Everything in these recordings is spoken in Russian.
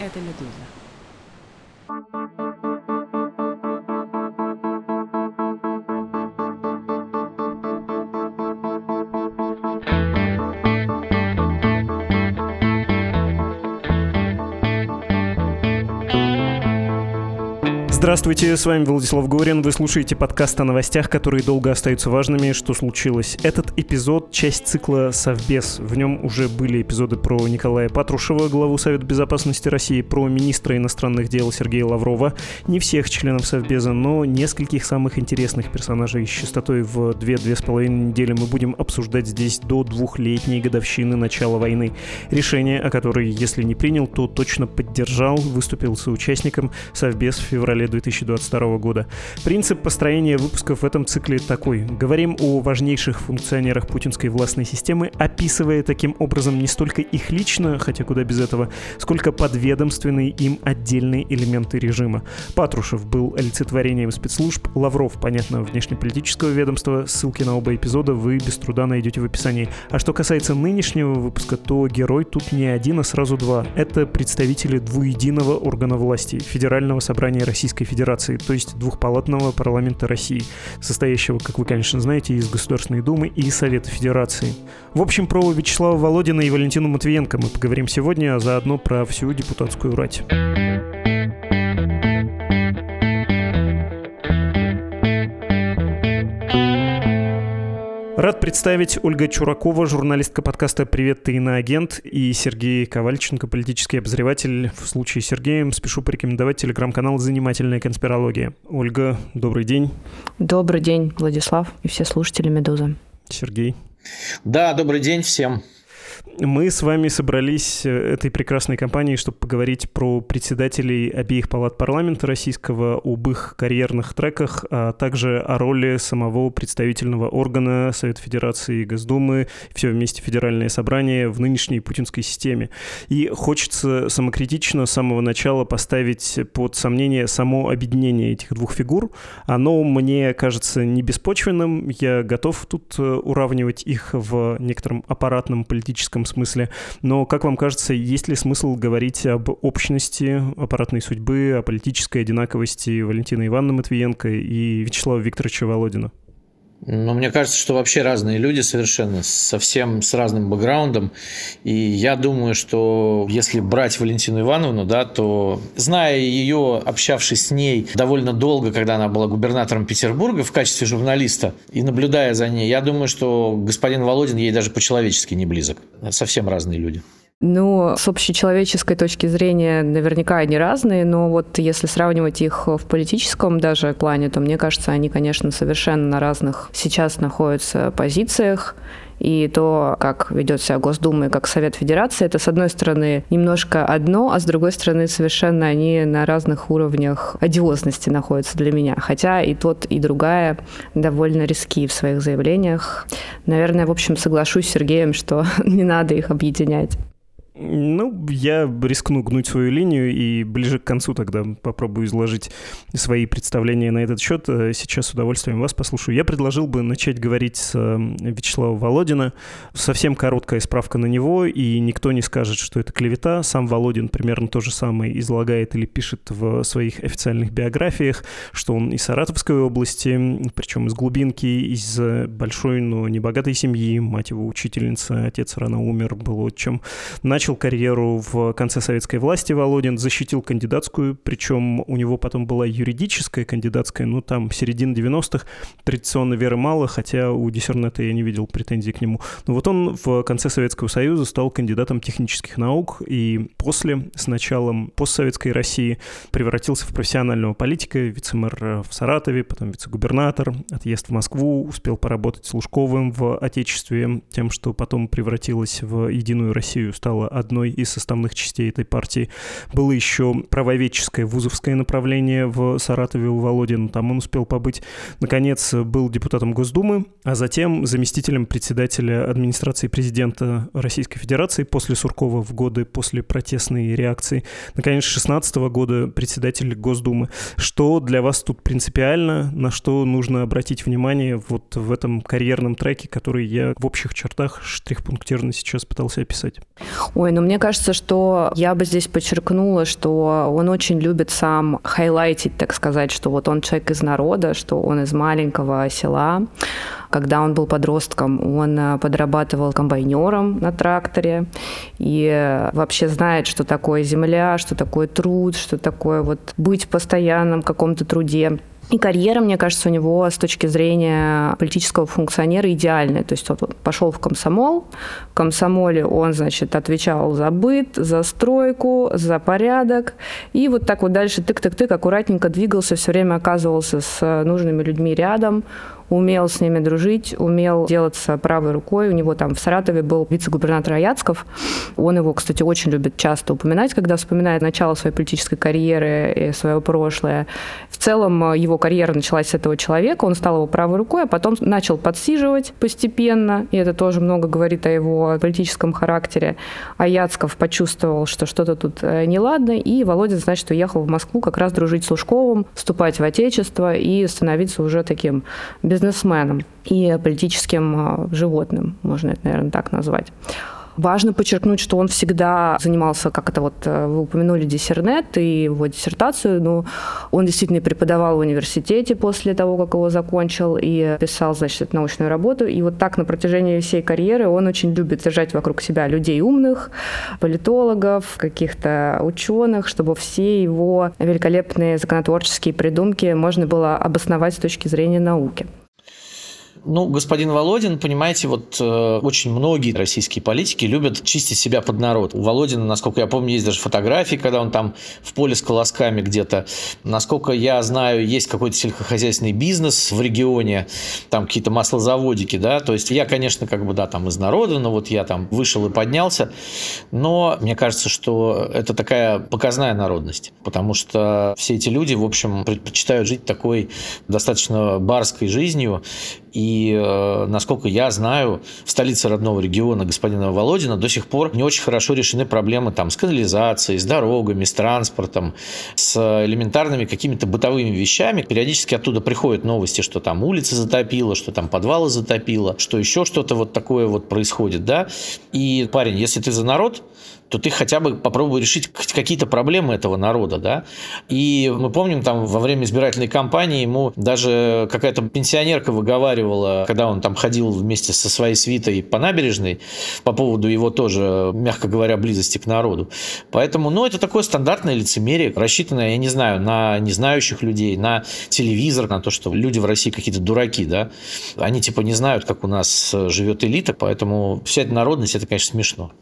Это «Медуза». Здравствуйте, с вами Владислав Горин. Вы слушаете подкаст о новостях, которые долго остаются важными. Что случилось? Этот эпизод — часть цикла «Совбез». В нем уже были эпизоды про Николая Патрушева, главу Совета Безопасности России, про министра иностранных дел Сергея Лаврова. Не всех членов Совбеза, но нескольких самых интересных персонажей с частотой в 2-2,5 недели мы будем обсуждать здесь до двухлетней годовщины начала войны. Решение, о которой, если не принял, то точно поддержал, выступил соучастником Совбез в феврале 2022 года. Принцип построения выпусков в этом цикле такой. Говорим о важнейших функционерах путинской властной системы, описывая таким образом не столько их лично, хотя куда без этого, сколько подведомственные им отдельные элементы режима. Патрушев был олицетворением спецслужб, Лавров, понятно, внешнеполитического ведомства, ссылки на оба эпизода вы без труда найдете в описании. А что касается нынешнего выпуска, то герой тут не один, а сразу два. Это представители двуединого органа власти, Федерального собрания Российской Российской Федерации, то есть двухпалатного парламента России, состоящего, как вы, конечно, знаете, из Государственной Думы и Совета Федерации. В общем, про Вячеслава Володина и Валентину Матвиенко мы поговорим сегодня, а заодно про всю депутатскую рать. Рад представить Ольга Чуракова, журналистка подкаста «Привет, ты иноагент» и Сергей Ковальченко, политический обозреватель. В случае с Сергеем спешу порекомендовать телеграм-канал «Занимательная конспирология». Ольга, добрый день. Добрый день, Владислав и все слушатели «Медузы». Сергей. Да, добрый день всем. Мы с вами собрались э, этой прекрасной компанией, чтобы поговорить про председателей обеих палат парламента российского, об их карьерных треках, а также о роли самого представительного органа Совета Федерации и Госдумы, все вместе Федеральное собрание в нынешней путинской системе. И хочется самокритично с самого начала поставить под сомнение само объединение этих двух фигур. Оно мне кажется не беспочвенным. Я готов тут э, уравнивать их в некотором аппаратном политическом политическом смысле. Но, как вам кажется, есть ли смысл говорить об общности аппаратной судьбы, о политической одинаковости Валентины Ивановны Матвиенко и Вячеслава Викторовича Володина? Ну, мне кажется, что вообще разные люди совершенно, совсем с разным бэкграундом. И я думаю, что если брать Валентину Ивановну, да, то зная ее, общавшись с ней довольно долго, когда она была губернатором Петербурга в качестве журналиста, и наблюдая за ней, я думаю, что господин Володин ей даже по-человечески не близок. Совсем разные люди. Ну, с общечеловеческой точки зрения наверняка они разные, но вот если сравнивать их в политическом даже плане, то мне кажется, они, конечно, совершенно на разных сейчас находятся позициях. И то, как ведет себя Госдума и как Совет Федерации, это, с одной стороны, немножко одно, а с другой стороны, совершенно они на разных уровнях одиозности находятся для меня. Хотя и тот, и другая довольно риски в своих заявлениях. Наверное, в общем, соглашусь с Сергеем, что не надо их объединять. Ну, я рискну гнуть свою линию и ближе к концу тогда попробую изложить свои представления на этот счет. Э, сейчас с удовольствием вас послушаю. Я предложил бы начать говорить с э, Вячеслава Володина. Совсем короткая справка на него, и никто не скажет, что это клевета. Сам Володин примерно то же самое излагает или пишет в своих официальных биографиях, что он из Саратовской области, причем из глубинки, из большой, но небогатой семьи. Мать его учительница, отец рано умер, был отчим. Начал начал карьеру в конце советской власти Володин, защитил кандидатскую, причем у него потом была юридическая кандидатская, ну там середина 90-х, традиционно веры мало, хотя у Диссернета я не видел претензий к нему. Но вот он в конце Советского Союза стал кандидатом технических наук и после, с началом постсоветской России, превратился в профессионального политика, вице-мэр в Саратове, потом вице-губернатор, отъезд в Москву, успел поработать с Лужковым в Отечестве, тем, что потом превратилось в Единую Россию, стало одной из составных частей этой партии. Было еще правоведческое вузовское направление в Саратове у Володина, там он успел побыть. Наконец, был депутатом Госдумы, а затем заместителем председателя администрации президента Российской Федерации после Суркова в годы после протестной реакции. Наконец, 16 года председатель Госдумы. Что для вас тут принципиально, на что нужно обратить внимание вот в этом карьерном треке, который я в общих чертах штрих-пунктирно сейчас пытался описать? Ой, ну мне кажется, что я бы здесь подчеркнула, что он очень любит сам хайлайтить, так сказать, что вот он человек из народа, что он из маленького села. Когда он был подростком, он э, подрабатывал комбайнером на тракторе и вообще знает, что такое земля, что такое труд, что такое вот быть в постоянном каком-то труде. И карьера, мне кажется, у него с точки зрения политического функционера идеальная. То есть он пошел в комсомол, в комсомоле он, значит, отвечал за быт, за стройку, за порядок. И вот так вот дальше тык-тык-тык аккуратненько двигался, все время оказывался с нужными людьми рядом, умел с ними дружить, умел делаться правой рукой. У него там в Саратове был вице-губернатор Аяцков. Он его, кстати, очень любит часто упоминать, когда вспоминает начало своей политической карьеры и свое прошлое. В целом его карьера началась с этого человека, он стал его правой рукой, а потом начал подсиживать постепенно, и это тоже много говорит о его политическом характере. Аяцков почувствовал, что что-то тут э, неладно, и Володя, значит, уехал в Москву как раз дружить с Лужковым, вступать в Отечество и становиться уже таким без бизнесменом и политическим а, животным, можно это, наверное, так назвать. Важно подчеркнуть, что он всегда занимался, как это вот э, вы упомянули, диссернет и его диссертацию. Ну, он действительно преподавал в университете после того, как его закончил, и писал, значит, научную работу. И вот так на протяжении всей карьеры он очень любит держать вокруг себя людей умных, политологов, каких-то ученых, чтобы все его великолепные законотворческие придумки можно было обосновать с точки зрения науки. Ну, господин Володин, понимаете, вот э, очень многие российские политики любят чистить себя под народ. У Володина, насколько я помню, есть даже фотографии, когда он там в поле с колосками где-то. Насколько я знаю, есть какой-то сельскохозяйственный бизнес в регионе, там какие-то маслозаводики, да. То есть я, конечно, как бы, да, там из народа, но вот я там вышел и поднялся. Но мне кажется, что это такая показная народность, потому что все эти люди, в общем, предпочитают жить такой достаточно барской жизнью, и, э, насколько я знаю, в столице родного региона господина Володина до сих пор не очень хорошо решены проблемы там, с канализацией, с дорогами, с транспортом, с элементарными какими-то бытовыми вещами. Периодически оттуда приходят новости, что там улицы затопило, что там подвалы затопило, что еще что-то вот такое вот происходит. Да? И, парень, если ты за народ, то ты хотя бы попробуй решить какие-то проблемы этого народа, да. И мы помним, там во время избирательной кампании ему даже какая-то пенсионерка выговаривала, когда он там ходил вместе со своей свитой по набережной, по поводу его тоже, мягко говоря, близости к народу. Поэтому, ну, это такое стандартное лицемерие, рассчитанное, я не знаю, на незнающих людей, на телевизор, на то, что люди в России какие-то дураки, да. Они типа не знают, как у нас живет элита, поэтому вся эта народность, это, конечно, смешно.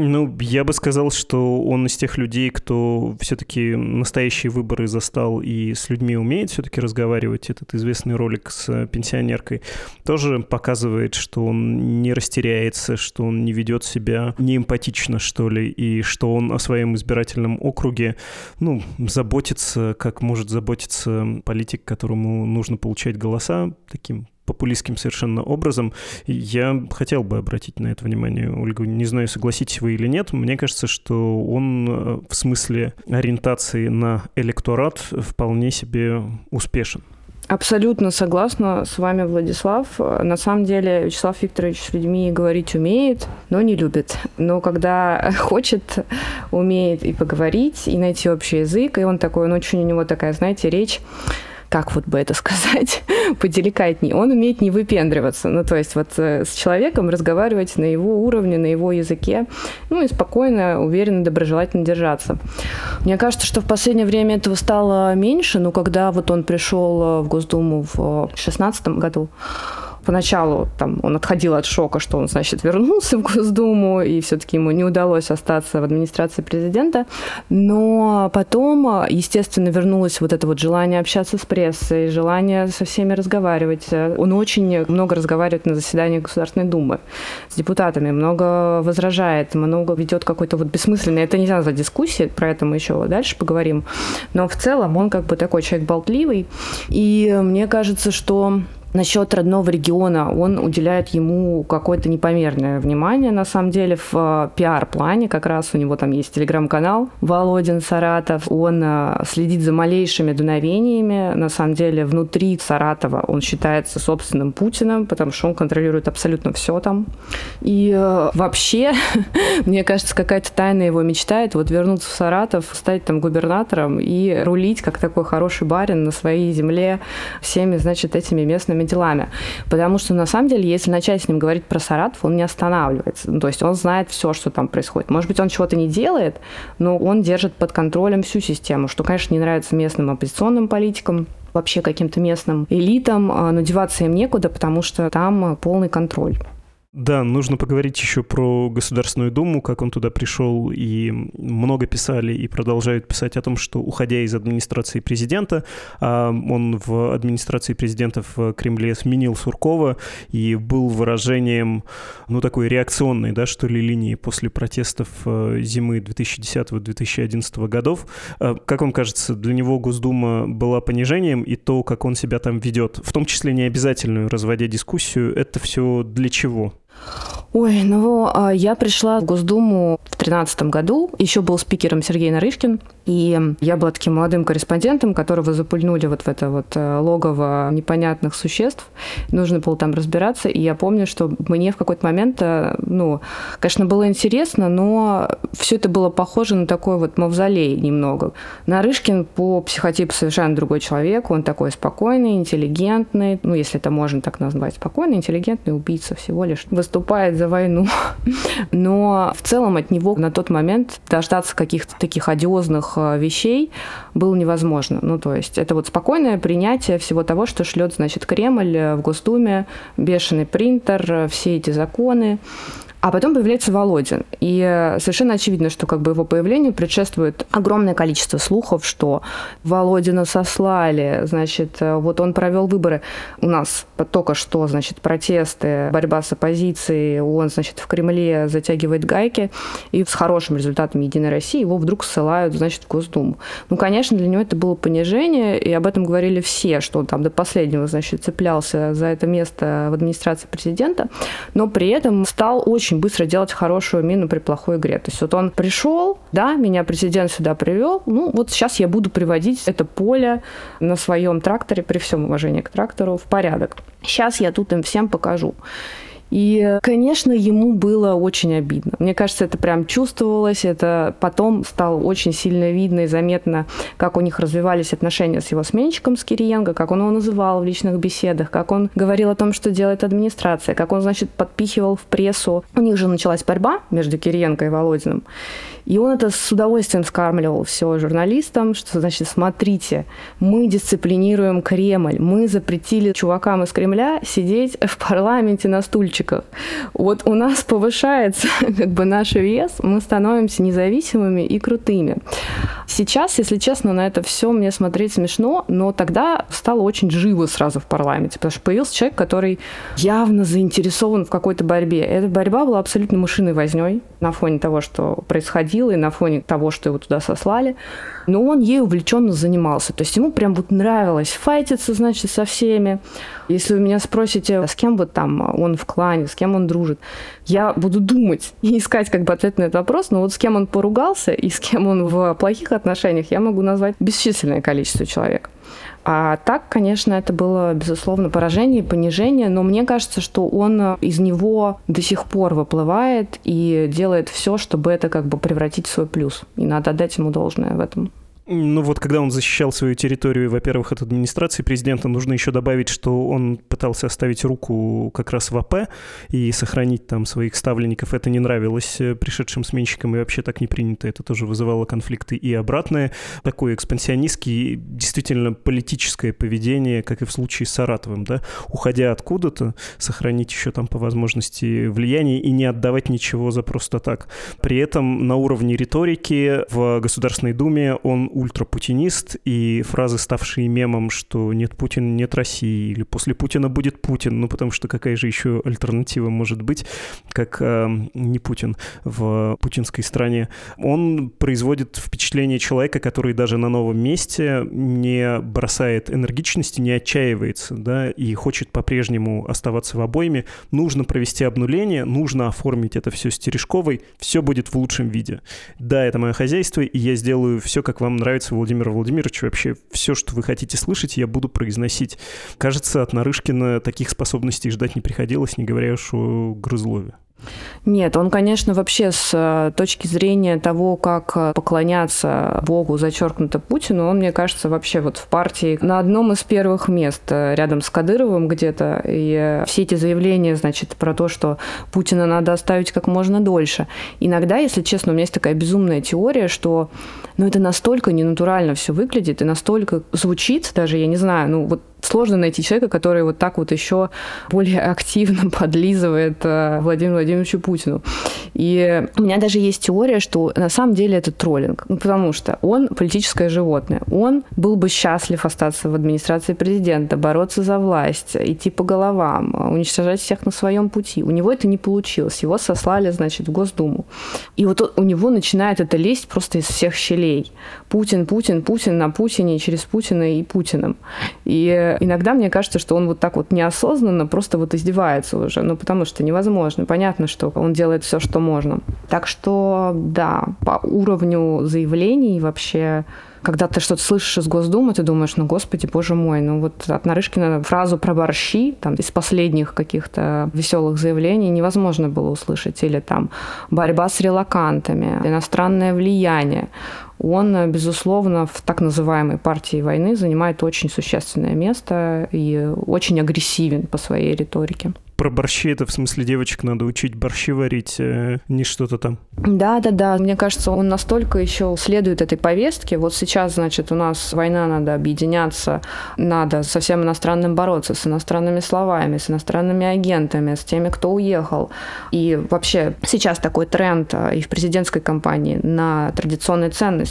Ну, я бы сказал, что он из тех людей, кто все-таки настоящие выборы застал и с людьми умеет все-таки разговаривать. Этот известный ролик с пенсионеркой тоже показывает, что он не растеряется, что он не ведет себя неэмпатично, что ли, и что он о своем избирательном округе, ну, заботится, как может заботиться политик, которому нужно получать голоса таким популистским совершенно образом. Я хотел бы обратить на это внимание, Ольга. Не знаю, согласитесь вы или нет. Мне кажется, что он э, в смысле ориентации на электорат вполне себе успешен. Абсолютно согласна с вами, Владислав. На самом деле Вячеслав Викторович с людьми говорить умеет, но не любит. Но когда хочет, умеет и поговорить, и найти общий язык, и он такой, он очень у него такая, знаете, речь как вот бы это сказать, поделикатней, он умеет не выпендриваться. Ну, то есть вот э, с человеком разговаривать на его уровне, на его языке, ну и спокойно, уверенно, доброжелательно держаться. Мне кажется, что в последнее время этого стало меньше, но когда вот он пришел в Госдуму в 2016 году, поначалу там, он отходил от шока, что он, значит, вернулся в Госдуму, и все-таки ему не удалось остаться в администрации президента. Но потом, естественно, вернулось вот это вот желание общаться с прессой, желание со всеми разговаривать. Он очень много разговаривает на заседаниях Государственной Думы с депутатами, много возражает, много ведет какой-то вот бессмысленный, это нельзя за дискуссии, про это мы еще дальше поговорим. Но в целом он как бы такой человек болтливый. И мне кажется, что Насчет родного региона, он уделяет ему какое-то непомерное внимание, на самом деле, в э, пиар-плане. Как раз у него там есть телеграм-канал Володин Саратов. Он э, следит за малейшими дуновениями. На самом деле, внутри Саратова он считается собственным Путиным, потому что он контролирует абсолютно все там. И э, вообще, мне кажется, какая-то тайна его мечтает вот вернуться в Саратов, стать там губернатором и рулить как такой хороший барин на своей земле всеми, значит, этими местными делами. Потому что, на самом деле, если начать с ним говорить про Саратов, он не останавливается. Ну, то есть он знает все, что там происходит. Может быть, он чего-то не делает, но он держит под контролем всю систему, что, конечно, не нравится местным оппозиционным политикам, вообще каким-то местным элитам, а, но деваться им некуда, потому что там полный контроль. Да, нужно поговорить еще про Государственную Думу, как он туда пришел, и много писали и продолжают писать о том, что уходя из администрации президента, а он в администрации президента в Кремле сменил Суркова и был выражением, ну, такой реакционной, да, что ли, линии после протестов э, зимы 2010-2011 годов. А как вам кажется, для него Госдума была понижением, и то, как он себя там ведет, в том числе не обязательную, разводя дискуссию, это все для чего? you Ой, ну а, я пришла в Госдуму в 2013 году. Еще был спикером Сергей Нарышкин. И я была таким молодым корреспондентом, которого запульнули вот в это вот э, логово непонятных существ. Нужно было там разбираться. И я помню, что мне в какой-то момент, э, ну, конечно, было интересно, но все это было похоже на такой вот мавзолей немного. Нарышкин по психотипу совершенно другой человек. Он такой спокойный, интеллигентный, ну, если это можно так назвать, спокойный, интеллигентный убийца всего лишь. Выступает за войну. Но в целом от него на тот момент дождаться каких-то таких одиозных Э, вещей было невозможно. Ну, то есть это вот спокойное принятие всего того, что шлет, значит, Кремль э, в Госдуме, бешеный принтер, э, все эти законы. А потом появляется Володин. И э, совершенно очевидно, что как бы его появлению предшествует огромное количество слухов, что Володина сослали, значит, э, вот он провел выборы. У нас только что, значит, протесты, борьба с оппозицией, он, значит, в Кремле затягивает гайки, и с хорошим результатом Единой России его вдруг ссылают, значит, в Госдуму. Ну, конечно, для него это было понижение, и об этом говорили все, что он там до последнего, значит, цеплялся за это место в администрации президента, но при этом стал очень очень быстро делать хорошую мину при плохой игре. То есть вот он пришел, да, меня президент сюда привел, ну вот сейчас я буду приводить это поле на своем тракторе, при всем уважении к трактору, в порядок. Сейчас я тут им всем покажу. И, конечно, ему было очень обидно. Мне кажется, это прям чувствовалось, это потом стало очень сильно видно и заметно, как у них развивались отношения с его сменщиком, с Кириенко, как он его называл в личных беседах, как он говорил о том, что делает администрация, как он, значит, подпихивал в прессу. У них же началась борьба между Кириенко и Володиным. И он это с удовольствием скармливал все журналистам, что, значит, смотрите, мы дисциплинируем Кремль, мы запретили чувакам из Кремля сидеть в парламенте на стульчиках. Вот у нас повышается как бы наш вес, мы становимся независимыми и крутыми. Сейчас, если честно, на это все мне смотреть смешно, но тогда стало очень живо сразу в парламенте, потому что появился человек, который явно заинтересован в какой-то борьбе. Эта борьба была абсолютно мышиной возней на фоне того, что происходило силой на фоне того, что его туда сослали. Но он ей увлеченно занимался. То есть ему прям вот нравилось файтиться, значит, со всеми. Если вы меня спросите, с кем вот там он в клане, с кем он дружит, я буду думать и искать как бы ответ на этот вопрос, но вот с кем он поругался и с кем он в плохих отношениях, я могу назвать бесчисленное количество человек. А так, конечно, это было, безусловно, поражение и понижение, но мне кажется, что он из него до сих пор выплывает и делает все, чтобы это как бы превратить в свой плюс. И надо отдать ему должное в этом. Ну вот, когда он защищал свою территорию, во-первых, от администрации президента, нужно еще добавить, что он пытался оставить руку как раз в АП и сохранить там своих ставленников. Это не нравилось э, пришедшим сменщикам, и вообще так не принято. Это тоже вызывало конфликты и обратное. Такое экспансионистский, действительно политическое поведение, как и в случае с Саратовым, да, уходя откуда-то, сохранить еще там по возможности влияние и не отдавать ничего за просто так. При этом на уровне риторики в Государственной Думе он ультрапутинист, и фразы, ставшие мемом, что нет Путина, нет России, или после Путина будет Путин, ну потому что какая же еще альтернатива может быть, как э, не Путин в путинской стране, он производит впечатление человека, который даже на новом месте не бросает энергичности, не отчаивается, да, и хочет по-прежнему оставаться в обойме. Нужно провести обнуление, нужно оформить это все с Терешковой, все будет в лучшем виде. Да, это мое хозяйство, и я сделаю все, как вам нравится, Владимир Владимирович. Вообще все, что вы хотите слышать, я буду произносить. Кажется, от Нарышкина таких способностей ждать не приходилось, не говоря уж о Грызлове. Нет, он, конечно, вообще с э, точки зрения того, как э, поклоняться Богу, зачеркнуто Путину, он, мне кажется, вообще вот в партии на одном из первых мест э, рядом с Кадыровым где-то. И все эти заявления, значит, про то, что Путина надо оставить как можно дольше. Иногда, если честно, у меня есть такая безумная теория, что ну, это настолько ненатурально все выглядит и настолько звучит, даже, я не знаю, ну вот сложно найти человека, который вот так вот еще более активно подлизывает э, Владимиру Владимировичу Путину. И у меня даже есть теория, что на самом деле это троллинг, ну, потому что он политическое животное. Он был бы счастлив остаться в администрации президента, бороться за власть, идти по головам, уничтожать всех на своем пути. У него это не получилось. Его сослали, значит, в Госдуму. И вот у него начинает это лезть просто из всех щелей. Путин, Путин, Путин на Путине, через Путина и Путиным. И иногда мне кажется, что он вот так вот неосознанно просто вот издевается уже, ну потому что невозможно. Понятно, что он делает все, что можно. Так что, да, по уровню заявлений вообще когда ты что-то слышишь из Госдумы, ты думаешь, ну, господи, боже мой, ну вот от Нарышкина фразу про борщи, там, из последних каких-то веселых заявлений невозможно было услышать. Или там борьба с релакантами, иностранное влияние он, безусловно, в так называемой партии войны занимает очень существенное место и очень агрессивен по своей риторике про борщи это в смысле девочек надо учить борщи варить, э, не что-то там. Да, да, да. Мне кажется, он настолько еще следует этой повестке. Вот сейчас, значит, у нас война, надо объединяться, надо со всем иностранным бороться, с иностранными словами, с иностранными агентами, с теми, кто уехал. И вообще сейчас такой тренд э, и в президентской кампании на традиционные ценности.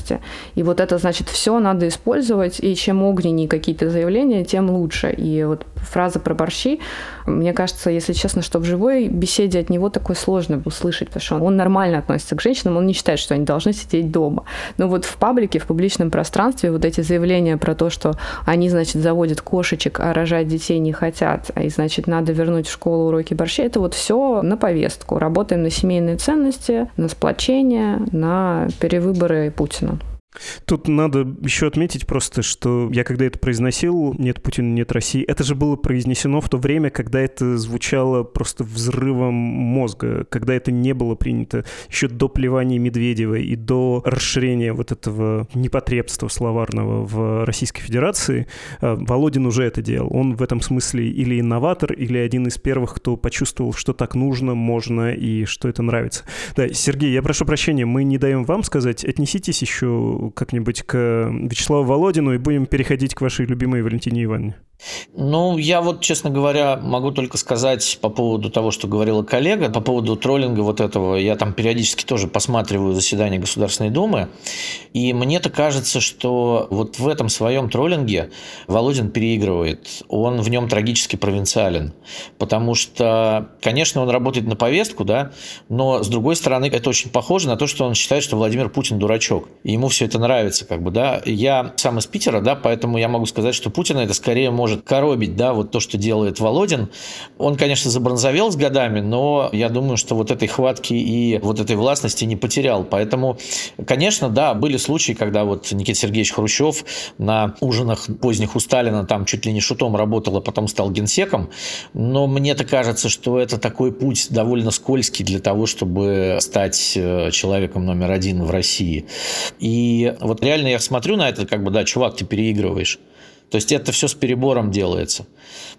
И вот это, значит, все надо использовать, и чем огненнее какие-то заявления, тем лучше. И вот фраза про борщи, мне кажется, если честно, что в живой беседе от него такое сложно услышать, потому что он, нормально относится к женщинам, он не считает, что они должны сидеть дома. Но вот в паблике, в публичном пространстве вот эти заявления про то, что они, значит, заводят кошечек, а рожать детей не хотят, и, значит, надо вернуть в школу уроки борща, это вот все на повестку. Работаем на семейные ценности, на сплочение, на перевыборы Путина. Точно. Тут надо еще отметить просто, что я когда это произносил, нет Путина, нет России, это же было произнесено в то время, когда это звучало просто взрывом мозга, когда это не было принято еще до плевания Медведева и до расширения вот этого непотребства словарного в Российской Федерации. А, Володин уже это делал. Он в этом смысле или инноватор, или один из первых, кто почувствовал, что так нужно, можно и что это нравится. Да, Сергей, я прошу прощения, мы не даем вам сказать, отнеситесь еще как-нибудь к Вячеславу Володину и будем переходить к вашей любимой Валентине Ивановне. Ну, я вот, честно говоря, могу только сказать по поводу того, что говорила коллега, по поводу троллинга вот этого. Я там периодически тоже посматриваю заседания Государственной Думы, и мне-то кажется, что вот в этом своем троллинге Володин переигрывает. Он в нем трагически провинциален, потому что, конечно, он работает на повестку, да, но, с другой стороны, это очень похоже на то, что он считает, что Владимир Путин дурачок, и ему все это нравится, как бы, да. Я сам из Питера, да, поэтому я могу сказать, что Путина это скорее может может коробить, да, вот то, что делает Володин. Он, конечно, забронзовел с годами, но я думаю, что вот этой хватки и вот этой властности не потерял. Поэтому, конечно, да, были случаи, когда вот Никита Сергеевич Хрущев на ужинах поздних у Сталина там чуть ли не шутом работал, а потом стал генсеком. Но мне-то кажется, что это такой путь довольно скользкий для того, чтобы стать э, человеком номер один в России. И вот реально я смотрю на это, как бы, да, чувак, ты переигрываешь. То есть это все с перебором делается.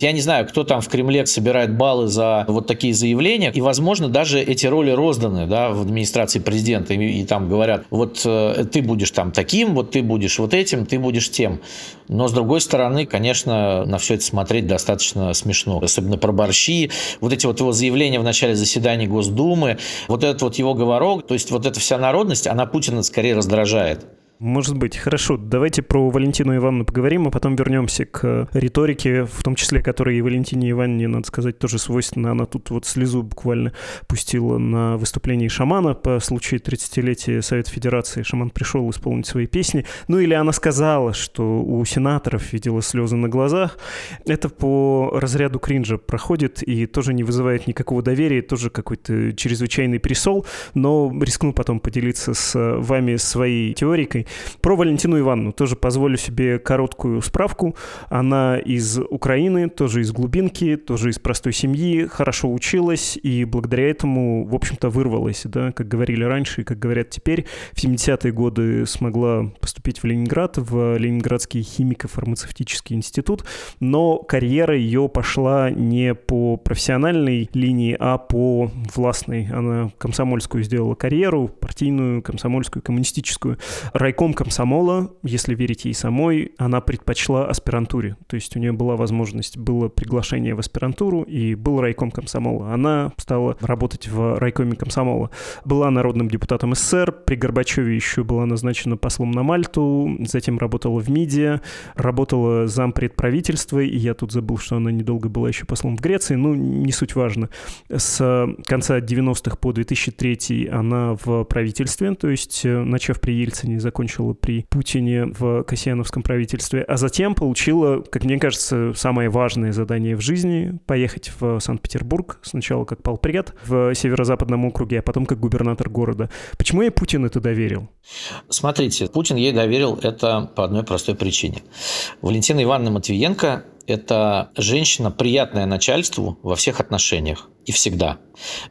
Я не знаю, кто там в Кремле собирает баллы за вот такие заявления, и, возможно, даже эти роли розданы да, в администрации президента, и, и там говорят, вот э, ты будешь там таким, вот ты будешь вот этим, ты будешь тем. Но, с другой стороны, конечно, на все это смотреть достаточно смешно, особенно про борщи, вот эти вот его заявления в начале заседания Госдумы, вот этот вот его говорок, то есть вот эта вся народность, она Путина скорее раздражает. Может быть. Хорошо, давайте про Валентину Ивановну поговорим, а потом вернемся к риторике, в том числе, которая и Валентине Ивановне, надо сказать, тоже свойственна. Она тут вот слезу буквально пустила на выступлении шамана по случаю 30-летия Совета Федерации. Шаман пришел исполнить свои песни. Ну или она сказала, что у сенаторов видела слезы на глазах. Это по разряду кринжа проходит и тоже не вызывает никакого доверия, тоже какой-то чрезвычайный пересол, но рискну потом поделиться с вами своей теорикой. Про Валентину Ивановну тоже позволю себе короткую справку. Она из Украины, тоже из глубинки, тоже из простой семьи, хорошо училась и благодаря этому, в общем-то, вырвалась, да, как говорили раньше и как говорят теперь. В 70-е годы смогла поступить в Ленинград, в Ленинградский химико-фармацевтический институт, но карьера ее пошла не по профессиональной линии, а по властной. Она комсомольскую сделала карьеру, партийную, комсомольскую, коммунистическую. Райком комсомола, если верить ей самой, она предпочла аспирантуре. То есть у нее была возможность, было приглашение в аспирантуру, и был райком комсомола. Она стала работать в райкоме комсомола. Была народным депутатом СССР, при Горбачеве еще была назначена послом на Мальту, затем работала в МИДе, работала зампред правительства, и я тут забыл, что она недолго была еще послом в Греции, ну, не суть важно. С конца 90-х по 2003 она в правительстве, то есть, э, начав при Ельцине, закончила при Путине в Касьяновском правительстве, а затем получила, как мне кажется, самое важное задание в жизни — поехать в Санкт-Петербург, сначала как полпред в северо-западном округе, а потом как губернатор города. Почему ей Путин это доверил? Смотрите, Путин ей доверил это по одной простой причине. Валентина Ивановна Матвиенко – это женщина, приятная начальству во всех отношениях и всегда.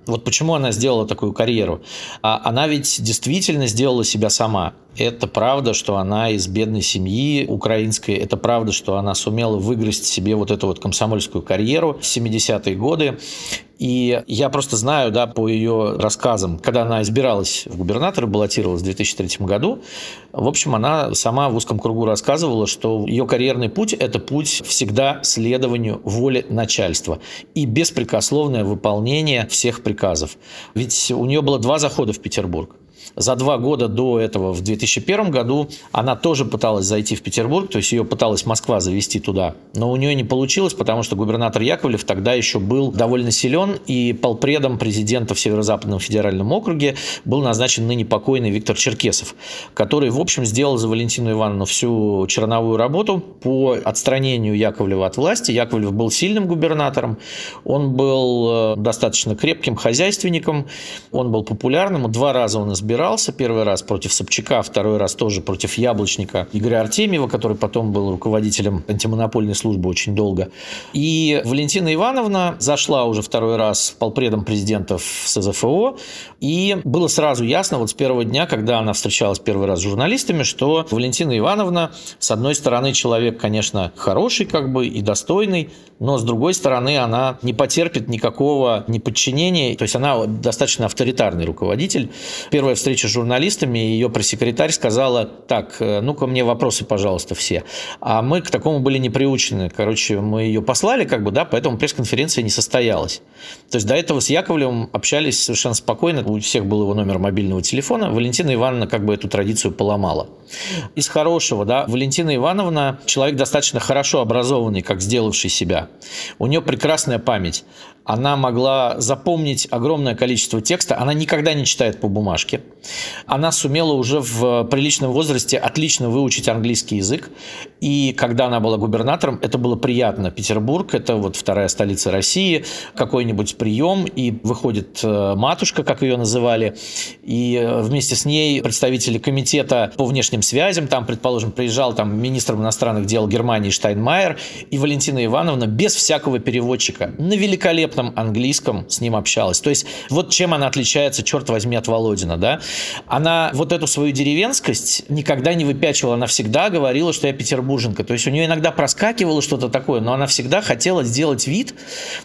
Вот почему она сделала такую карьеру. А она ведь действительно сделала себя сама. Это правда, что она из бедной семьи украинской. Это правда, что она сумела выиграть себе вот эту вот комсомольскую карьеру в 70-е годы. И я просто знаю, да, по ее рассказам, когда она избиралась в губернаторы, баллотировалась в 2003 году, в общем, она сама в узком кругу рассказывала, что ее карьерный путь – это путь всегда следованию воле начальства и беспрекословное выполнение всех приказов. Ведь у нее было два захода в Петербург. За два года до этого, в 2001 году, она тоже пыталась зайти в Петербург, то есть ее пыталась Москва завести туда, но у нее не получилось, потому что губернатор Яковлев тогда еще был довольно силен, и полпредом президента в Северо-Западном федеральном округе был назначен ныне покойный Виктор Черкесов, который, в общем, сделал за Валентину Ивановну всю черновую работу по отстранению Яковлева от власти. Яковлев был сильным губернатором, он был э, достаточно крепким хозяйственником, он был популярным, два раза он избирал избирался первый раз против Собчака, второй раз тоже против Яблочника Игоря Артемьева, который потом был руководителем антимонопольной службы очень долго. И Валентина Ивановна зашла уже второй раз полпредом президента в СЗФО, и было сразу ясно вот с первого дня, когда она встречалась первый раз с журналистами, что Валентина Ивановна, с одной стороны, человек, конечно, хороший как бы и достойный, но с другой стороны, она не потерпит никакого неподчинения, то есть она достаточно авторитарный руководитель. Первая встрече с журналистами ее пресс-секретарь сказала, так, э, ну-ка мне вопросы, пожалуйста, все. А мы к такому были не приучены. Короче, мы ее послали, как бы, да, поэтому пресс-конференция не состоялась. То есть до этого с Яковлевым общались совершенно спокойно, у всех был его номер мобильного телефона. Валентина Ивановна как бы эту традицию поломала. Из хорошего, да, Валентина Ивановна человек достаточно хорошо образованный, как сделавший себя. У нее прекрасная память она могла запомнить огромное количество текста, она никогда не читает по бумажке. Она сумела уже в приличном возрасте отлично выучить английский язык, и когда она была губернатором, это было приятно. Петербург – это вот вторая столица России, какой-нибудь прием, и выходит э, матушка, как ее называли, и э, вместе с ней представители комитета по внешним связям, там, предположим, приезжал там министр иностранных дел Германии Штайнмайер и Валентина Ивановна без всякого переводчика на великолепном великолепном английском с ним общалась. То есть вот чем она отличается, черт возьми, от Володина, да? Она вот эту свою деревенскость никогда не выпячивала, она всегда говорила, что я петербурженка. То есть у нее иногда проскакивало что-то такое, но она всегда хотела сделать вид,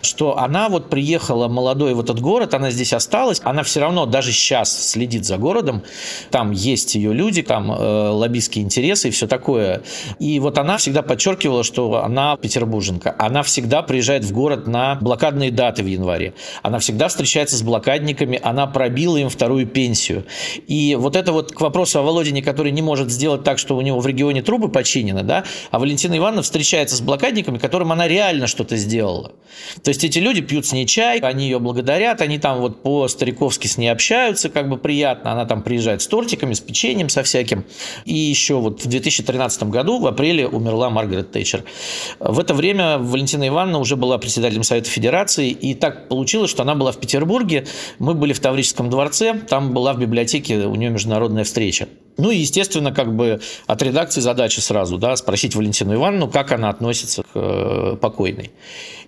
что она вот приехала молодой в этот город, она здесь осталась, она все равно даже сейчас следит за городом, там есть ее люди, там э, лоббистские интересы и все такое. И вот она всегда подчеркивала, что она петербурженка. Она всегда приезжает в город на блокадные кандидаты в январе. Она всегда встречается с блокадниками, она пробила им вторую пенсию. И вот это вот к вопросу о Володине, который не может сделать так, что у него в регионе трубы починены, да, а Валентина Ивановна встречается с блокадниками, которым она реально что-то сделала. То есть эти люди пьют с ней чай, они ее благодарят, они там вот по-стариковски с ней общаются, как бы приятно, она там приезжает с тортиками, с печеньем, со всяким. И еще вот в 2013 году, в апреле, умерла Маргарет Тэтчер. В это время Валентина Ивановна уже была председателем Совета Федерации, и так получилось, что она была в Петербурге, мы были в Таврическом дворце, там была в библиотеке у нее международная встреча. Ну и, естественно, как бы от редакции задача сразу, да, спросить Валентину Ивановну, как она относится к э, покойной.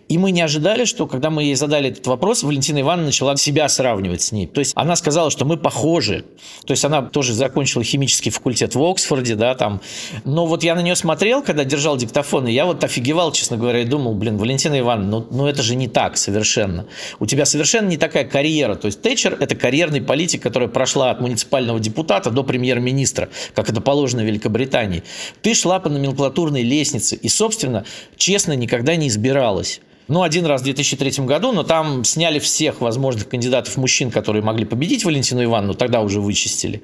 И мы не ожидали, что когда мы ей задали этот вопрос, Валентина Ивановна начала себя сравнивать с ней. То есть она сказала, что мы похожи. То есть она тоже закончила химический факультет в Оксфорде, да, там. Но вот я на нее смотрел, когда держал диктофон, и я вот офигевал, честно говоря, и думал, блин, Валентина Ивановна, ну, ну это же не так совершенно. У тебя совершенно не такая карьера. То есть Тэтчер – это карьерный политик, которая прошла от муниципального депутата до премьер-министра, как это положено в Великобритании. Ты шла по номенклатурной лестнице и, собственно, честно, никогда не избиралась. Ну, один раз в 2003 году, но там сняли всех возможных кандидатов мужчин, которые могли победить Валентину Ивановну, тогда уже вычистили.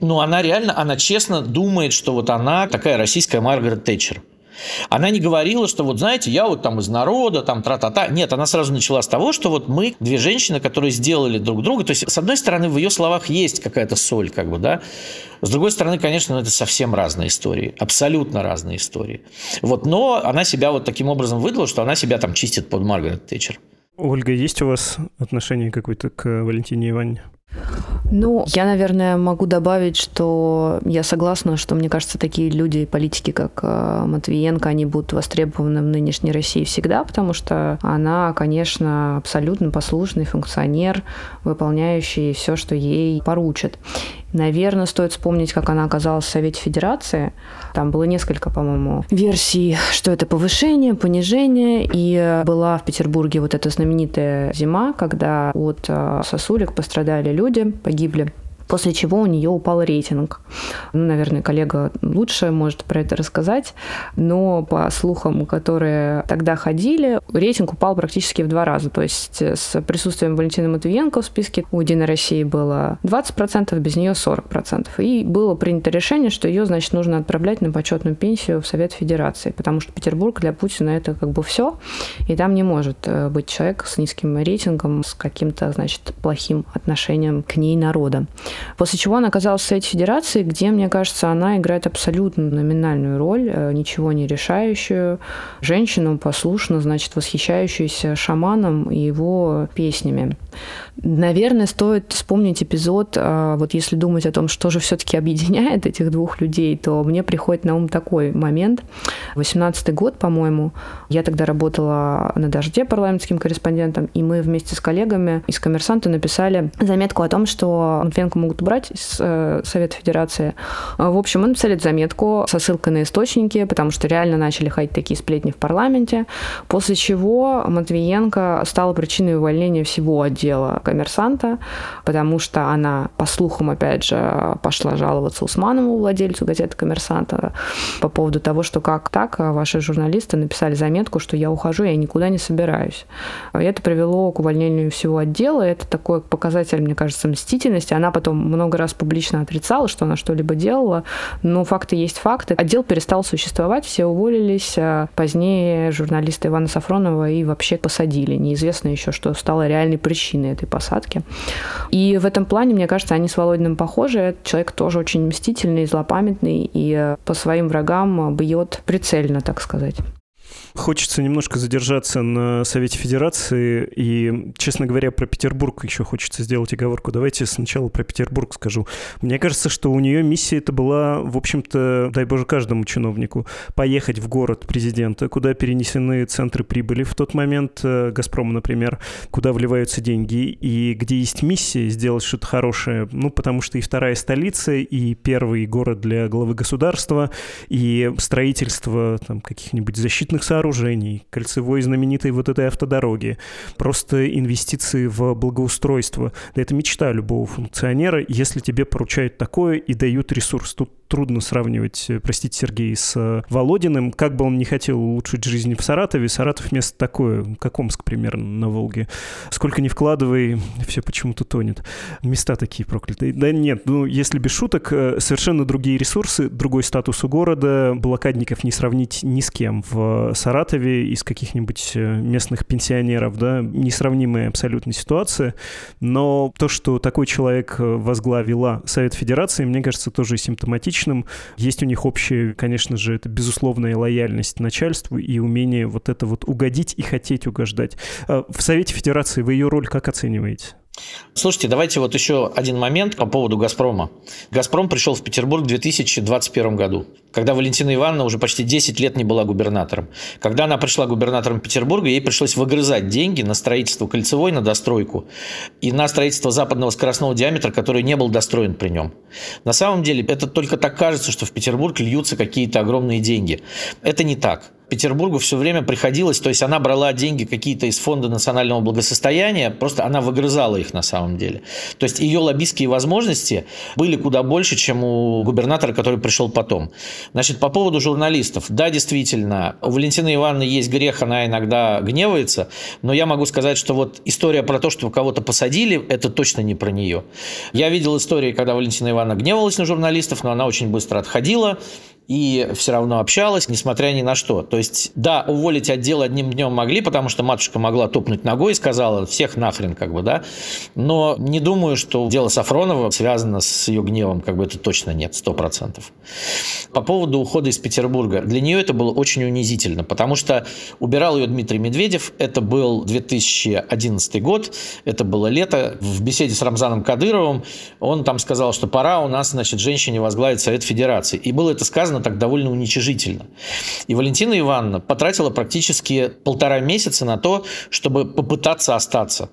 Но она реально, она честно думает, что вот она такая российская Маргарет Тэтчер. Она не говорила, что вот знаете, я вот там из народа, там тра-та-та. Нет, она сразу начала с того, что вот мы две женщины, которые сделали друг друга. То есть, с одной стороны, в ее словах есть какая-то соль, как бы, да. С другой стороны, конечно, это совсем разные истории. Абсолютно разные истории. Вот, но она себя вот таким образом выдала, что она себя там чистит под Маргарет Тэтчер. Ольга, есть у вас отношение какое-то к Валентине Ивановне? Ну, я, наверное, могу добавить, что я согласна, что, мне кажется, такие люди, политики, как э, Матвиенко, они будут востребованы в нынешней России всегда, потому что она, конечно, абсолютно послушный функционер, выполняющий все, что ей поручат. Наверное, стоит вспомнить, как она оказалась в Совете Федерации. Там было несколько, по-моему, версий, что это повышение, понижение. И была в Петербурге вот эта знаменитая зима, когда от э, сосулек пострадали люди, погибли после чего у нее упал рейтинг. Ну, наверное, коллега лучше может про это рассказать, но по слухам, которые тогда ходили, рейтинг упал практически в два раза. То есть с присутствием Валентины Матвиенко в списке у Единой России было 20%, без нее 40%. И было принято решение, что ее, значит, нужно отправлять на почетную пенсию в Совет Федерации, потому что Петербург для Путина это как бы все, и там не может э, быть человек с низким рейтингом, с каким-то, значит, плохим отношением к ней народа. После чего она оказалась в Совете Федерации, где, мне кажется, она играет абсолютно номинальную роль, э, ничего не решающую, женщину послушно, значит, восхищающуюся шаманом и его песнями. Наверное, стоит вспомнить эпизод, а, вот если думать о том, что же все-таки объединяет этих двух людей, то мне приходит на ум такой момент. 18 год, по-моему, я тогда работала на «Дожде» парламентским корреспондентом, и мы вместе с коллегами из «Коммерсанта» написали заметку о том, что Литвенко могут убрать из э, Совета Федерации. В общем, мы написали заметку со ссылкой на источники, потому что реально начали ходить такие сплетни в парламенте, после чего Матвиенко стала причиной увольнения всего отдела коммерсанта, потому что она, по слухам, опять же, пошла жаловаться Усманову, владельцу газеты «Коммерсанта», по поводу того, что как так, ваши журналисты написали заметку, что я ухожу, я никуда не собираюсь. Это привело к увольнению всего отдела. Это такой показатель, мне кажется, мстительности. Она потом много раз публично отрицала, что она что-либо делала, но факты есть факты. Отдел перестал существовать, все уволились. А позднее журналиста Ивана Сафронова и вообще посадили. Неизвестно еще, что стало реальной причиной этой посадки. И в этом плане, мне кажется, они с Володиным похожи. Человек тоже очень мстительный, злопамятный и по своим врагам бьет прицельно, так сказать. Хочется немножко задержаться на Совете Федерации, и, честно говоря, про Петербург еще хочется сделать оговорку. Давайте сначала про Петербург скажу. Мне кажется, что у нее миссия это была, в общем-то, дай боже, каждому чиновнику, поехать в город президента, куда перенесены центры прибыли в тот момент, э, Газпрома, например, куда вливаются деньги, и где есть миссия сделать что-то хорошее, ну, потому что и вторая столица, и первый город для главы государства, и строительство там каких-нибудь защитных сооружений, сооружений, кольцевой знаменитой вот этой автодороги, просто инвестиции в благоустройство. Да это мечта любого функционера, если тебе поручают такое и дают ресурс. Тут трудно сравнивать, э, простите, Сергей, с э, Володиным. Как бы он не хотел улучшить жизнь в Саратове, Саратов место такое, как Омск примерно на Волге. Сколько ни вкладывай, все почему-то тонет. Места такие проклятые. Да нет, ну если без шуток, э, совершенно другие ресурсы, другой статус у города. Блокадников не сравнить ни с кем в Саратове из каких-нибудь местных пенсионеров, да, несравнимая абсолютно ситуация. Но то, что такой человек возглавила Совет Федерации, мне кажется, тоже симптоматично личным. Есть у них общее, конечно же, это безусловная лояльность начальству и умение вот это вот угодить и хотеть угождать. А в Совете Федерации вы ее роль как оцениваете? Слушайте, давайте вот еще один момент по поводу «Газпрома». «Газпром» пришел в Петербург в 2021 году, когда Валентина Ивановна уже почти 10 лет не была губернатором. Когда она пришла губернатором Петербурга, ей пришлось выгрызать деньги на строительство кольцевой, на достройку и на строительство западного скоростного диаметра, который не был достроен при нем. На самом деле, это только так кажется, что в Петербург льются какие-то огромные деньги. Это не так. Петербургу все время приходилось, то есть она брала деньги какие-то из фонда национального благосостояния, просто она выгрызала их на самом деле. То есть ее лоббистские возможности были куда больше, чем у губернатора, который пришел потом. Значит, по поводу журналистов. Да, действительно, у Валентины Ивановны есть грех, она иногда гневается, но я могу сказать, что вот история про то, что кого-то посадили, это точно не про нее. Я видел истории, когда Валентина Ивановна гневалась на журналистов, но она очень быстро отходила и все равно общалась, несмотря ни на что. То есть, да, уволить отдел одним днем могли, потому что матушка могла топнуть ногой и сказала всех нахрен, как бы, да. Но не думаю, что дело Сафронова связано с ее гневом, как бы это точно нет, сто процентов. По поводу ухода из Петербурга. Для нее это было очень унизительно, потому что убирал ее Дмитрий Медведев. Это был 2011 год, это было лето. В беседе с Рамзаном Кадыровым он там сказал, что пора у нас, значит, женщине возглавить Совет Федерации. И было это сказано так довольно уничижительно. И Валентина Ивановна потратила практически полтора месяца на то, чтобы попытаться остаться.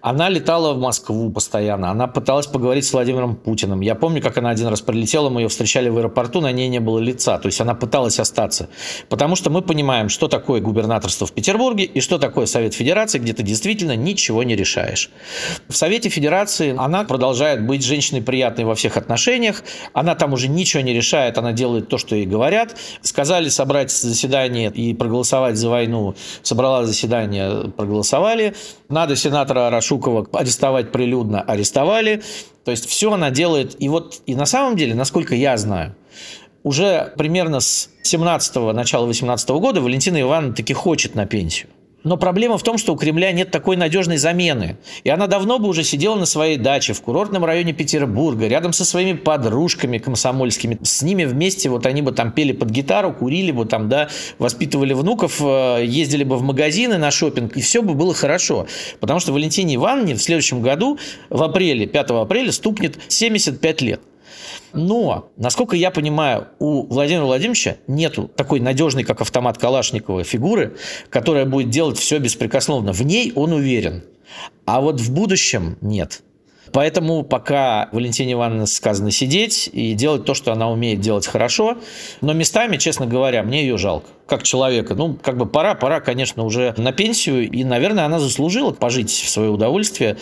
Она летала в Москву постоянно, она пыталась поговорить с Владимиром Путиным. Я помню, как она один раз прилетела, мы ее встречали в аэропорту, на ней не было лица. То есть она пыталась остаться. Потому что мы понимаем, что такое губернаторство в Петербурге и что такое Совет Федерации, где ты действительно ничего не решаешь. В Совете Федерации она продолжает быть женщиной приятной во всех отношениях. Она там уже ничего не решает, она делает то, что ей говорят. Сказали собрать заседание и проголосовать за войну. Собрала заседание, проголосовали. Надо сенатора Виктора Рашукова арестовать прилюдно арестовали. То есть все она делает. И вот и на самом деле, насколько я знаю, уже примерно с 17-го, начала 18 -го года Валентина Ивановна таки хочет на пенсию. Но проблема в том, что у Кремля нет такой надежной замены. И она давно бы уже сидела на своей даче в курортном районе Петербурга, рядом со своими подружками комсомольскими. С ними вместе вот они бы там пели под гитару, курили бы там, да, воспитывали внуков, э, ездили бы в магазины на шопинг, и все бы было хорошо. Потому что Валентине Ивановне в следующем году, в апреле, 5 апреля, стукнет 75 лет. Но, насколько я понимаю, у Владимира Владимировича нету такой надежной, как автомат Калашникова, фигуры, которая будет делать все беспрекословно. В ней он уверен. А вот в будущем нет. Поэтому пока Валентине Ивановне сказано сидеть и делать то, что она умеет делать хорошо, но местами, честно говоря, мне ее жалко как человека. Ну, как бы пора, пора, конечно, уже на пенсию, и, наверное, она заслужила пожить в свое удовольствие.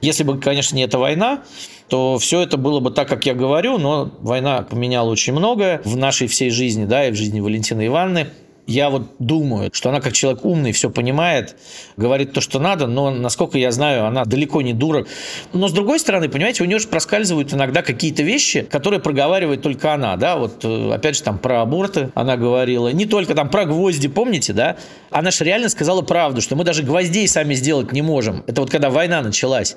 Если бы, конечно, не эта война, то все это было бы так, как я говорю, но война поменяла очень многое в нашей всей жизни, да, и в жизни Валентины Ивановны я вот думаю, что она как человек умный, все понимает, говорит то, что надо, но, насколько я знаю, она далеко не дура. Но, с другой стороны, понимаете, у нее же проскальзывают иногда какие-то вещи, которые проговаривает только она, да, вот, э, опять же, там, про аборты она говорила, не только там про гвозди, помните, да, она же реально сказала правду, что мы даже гвоздей сами сделать не можем. Это вот когда война началась.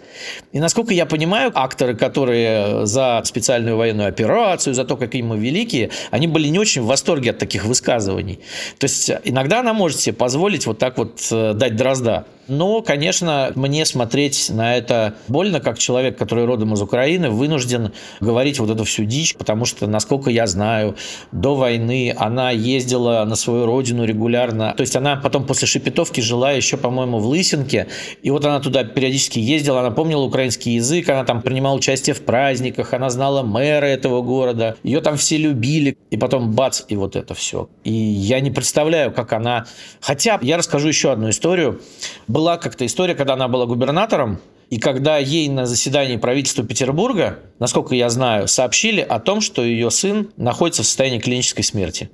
И, насколько я понимаю, акторы, которые за специальную военную операцию, за то, какие мы великие, они были не очень в восторге от таких высказываний. То есть иногда она может себе позволить вот так вот э, дать дрозда. Но, конечно, мне смотреть на это больно, как человек, который родом из Украины, вынужден говорить вот эту всю дичь, потому что, насколько я знаю, до войны она ездила на свою родину регулярно. То есть она потом после Шепетовки жила еще, по-моему, в Лысинке, и вот она туда периодически ездила, она помнила украинский язык, она там принимала участие в праздниках, она знала мэра этого города, ее там все любили, и потом бац, и вот это все. И я не представляю, как она... Хотя я расскажу еще одну историю. Была как-то история, когда она была губернатором, и когда ей на заседании правительства Петербурга, насколько я знаю, сообщили о том, что ее сын находится в состоянии клинической смерти.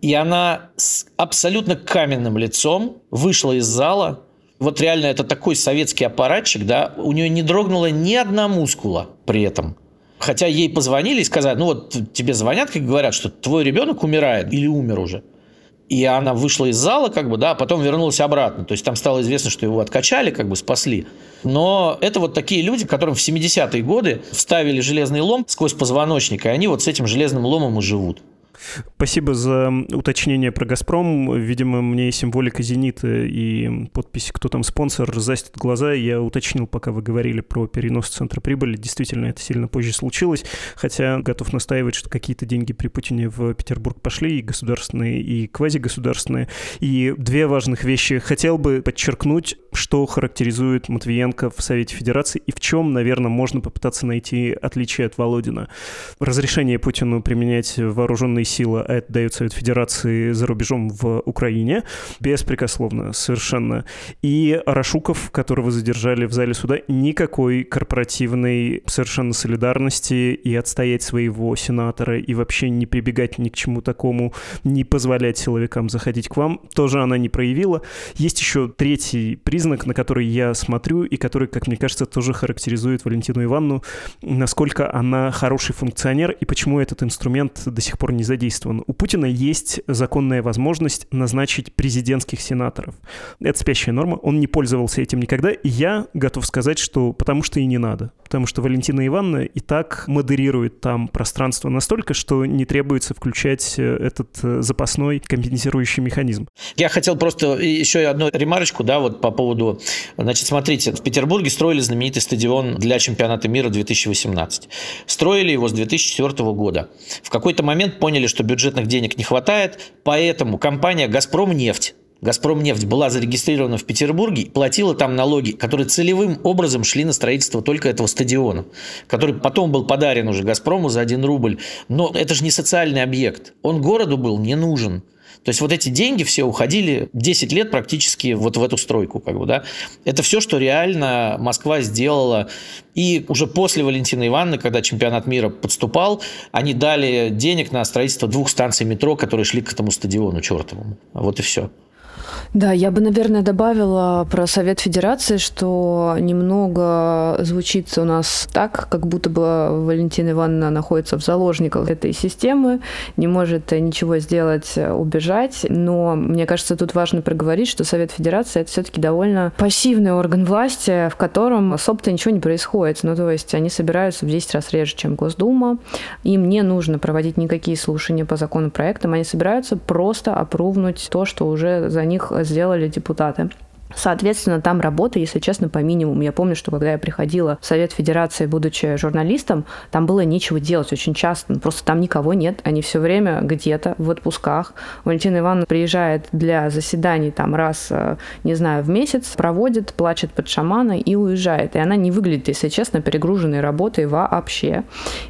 И она с абсолютно каменным лицом вышла из зала. Вот реально это такой советский аппаратчик, да, у нее не дрогнула ни одна мускула при этом. Хотя ей позвонили и сказали, ну вот тебе звонят, как говорят, что твой ребенок умирает или умер уже. И она вышла из зала, как бы, да, а потом вернулась обратно. То есть там стало известно, что его откачали, как бы спасли. Но это вот такие люди, которым в 70-е годы вставили железный лом сквозь позвоночник, и они вот с этим железным ломом и живут. Спасибо за уточнение про «Газпром». Видимо, мне символика «Зенита» и подпись «Кто там спонсор» застит глаза. Я уточнил, пока вы говорили про перенос центра прибыли. Действительно, это сильно позже случилось. Хотя готов настаивать, что какие-то деньги при Путине в Петербург пошли, и государственные, и квазигосударственные. И две важных вещи. Хотел бы подчеркнуть, что характеризует Матвиенко в Совете Федерации и в чем, наверное, можно попытаться найти отличие от Володина. Разрешение Путину применять вооруженные сила, а это дает Совет Федерации за рубежом в Украине, беспрекословно, совершенно. И Рашуков, которого задержали в зале суда, никакой корпоративной совершенно солидарности и отстоять своего сенатора и вообще не прибегать ни к чему такому, не позволять силовикам заходить к вам, тоже она не проявила. Есть еще третий признак, на который я смотрю и который, как мне кажется, тоже характеризует Валентину Ивановну, насколько она хороший функционер и почему этот инструмент до сих пор не задействован задействован. У Путина есть законная возможность назначить президентских сенаторов. Это спящая норма, он не пользовался этим никогда, и я готов сказать, что потому что и не надо. Потому что Валентина Ивановна и так модерирует там пространство настолько, что не требуется включать э, этот э, запасной компенсирующий механизм. Я хотел просто еще одну ремарочку, да, вот по поводу, значит, смотрите, в Петербурге строили знаменитый стадион для чемпионата мира 2018. Строили его с 2004 года. В какой-то момент поняли, что бюджетных денег не хватает, поэтому компания «Газпром нефть» «Газпром нефть» была зарегистрирована в Петербурге и платила там налоги, которые целевым образом шли на строительство только этого стадиона, который потом был подарен уже «Газпрому» за 1 рубль. Но это же не социальный объект. Он городу был не нужен. То есть вот эти деньги все уходили 10 лет практически вот в эту стройку. Как бы, да? Это все, что реально Москва сделала. И уже после Валентины Ивановны, когда чемпионат мира подступал, они дали денег на строительство двух станций метро, которые шли к этому стадиону чертовому. Вот и все. Да, я бы, наверное, добавила про Совет Федерации, что немного звучит у нас так, как будто бы Валентина Ивановна находится в заложниках этой системы, не может ничего сделать, убежать. Но мне кажется, тут важно проговорить, что Совет Федерации это все-таки довольно пассивный орган власти, в котором особо-то ничего не происходит. Ну, то есть они собираются в 10 раз реже, чем Госдума. Им не нужно проводить никакие слушания по законопроектам. Они собираются просто опрувнуть то, что уже за них сделали депутаты. Соответственно, там работа, если честно, по минимуму. Я помню, что когда я приходила в Совет Федерации, будучи журналистом, там было нечего делать очень часто. Ну, просто там никого нет. Они все время где-то в отпусках. Валентина Ивановна приезжает для заседаний там раз, э, не знаю, в месяц, проводит, плачет под шамана и уезжает. И она не выглядит, если честно, перегруженной работой вообще.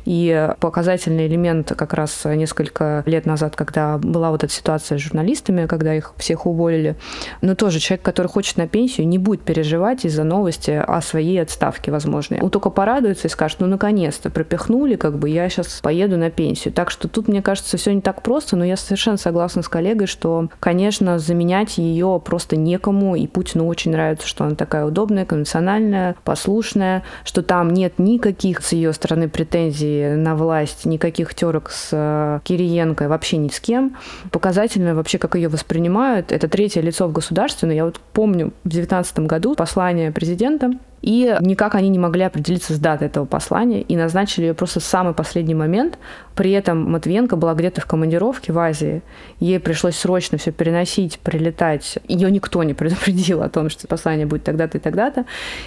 И показательный элемент как раз несколько лет назад, когда была вот эта ситуация с журналистами, когда их всех уволили, но тоже человек, который хочет хочет на пенсию, не будет переживать из-за новости о своей отставке возможной. Он только порадуется и скажет, ну, наконец-то, пропихнули, как бы я сейчас поеду на пенсию. Так что тут, мне кажется, все не так просто, но я совершенно согласна с коллегой, что, конечно, заменять ее просто некому, и Путину очень нравится, что она такая удобная, конвенциональная, послушная, что там нет никаких с ее стороны претензий на власть, никаких терок с э, Кириенко, вообще ни с кем. Показательно вообще, как ее воспринимают. Это третье лицо в государстве, но я вот помню, помню в 2019 году послание президента И никак они не могли определиться с датой этого послания и назначили ее просто в самый последний момент. При этом Матвиенко была где-то в командировке в Азии. Ей пришлось срочно все переносить, прилетать. Ее никто не предупредил о том, что послание будет тогда-то и тогда-то.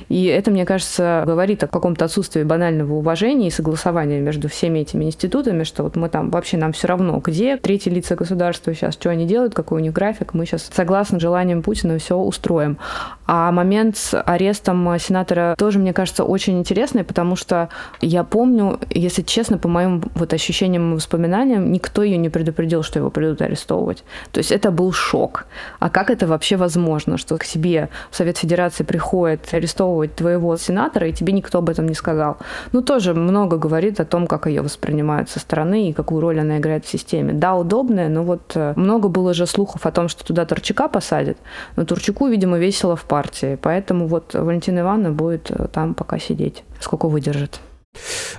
И это, мне кажется, говорит о каком-то отсутствии банального уважения и согласования между всеми этими институтами, что вот мы там вообще нам все равно, где третьи лица государства сейчас, что они делают, какой у них график, мы сейчас согласно желаниям Путина все устроим. А момент с арестом сенатора тоже, мне кажется, очень интересный, потому что я помню, если честно, по моим вот ощущениям и воспоминаниям, никто ее не предупредил, что его придут арестовывать. То есть это был шок. А как это вообще возможно, что к себе в Совет Федерации приходит арестовывать твоего сенатора, и тебе никто об этом не сказал? Ну, тоже много говорит о том, как ее воспринимают со стороны и какую роль она играет в системе. Да, удобная, но вот э, много было же слухов о том, что туда Турчака посадят, но Турчаку, видимо, весело в партии. Поэтому вот Валентина Ивановна будет э, там пока сидеть. Сколько выдержит.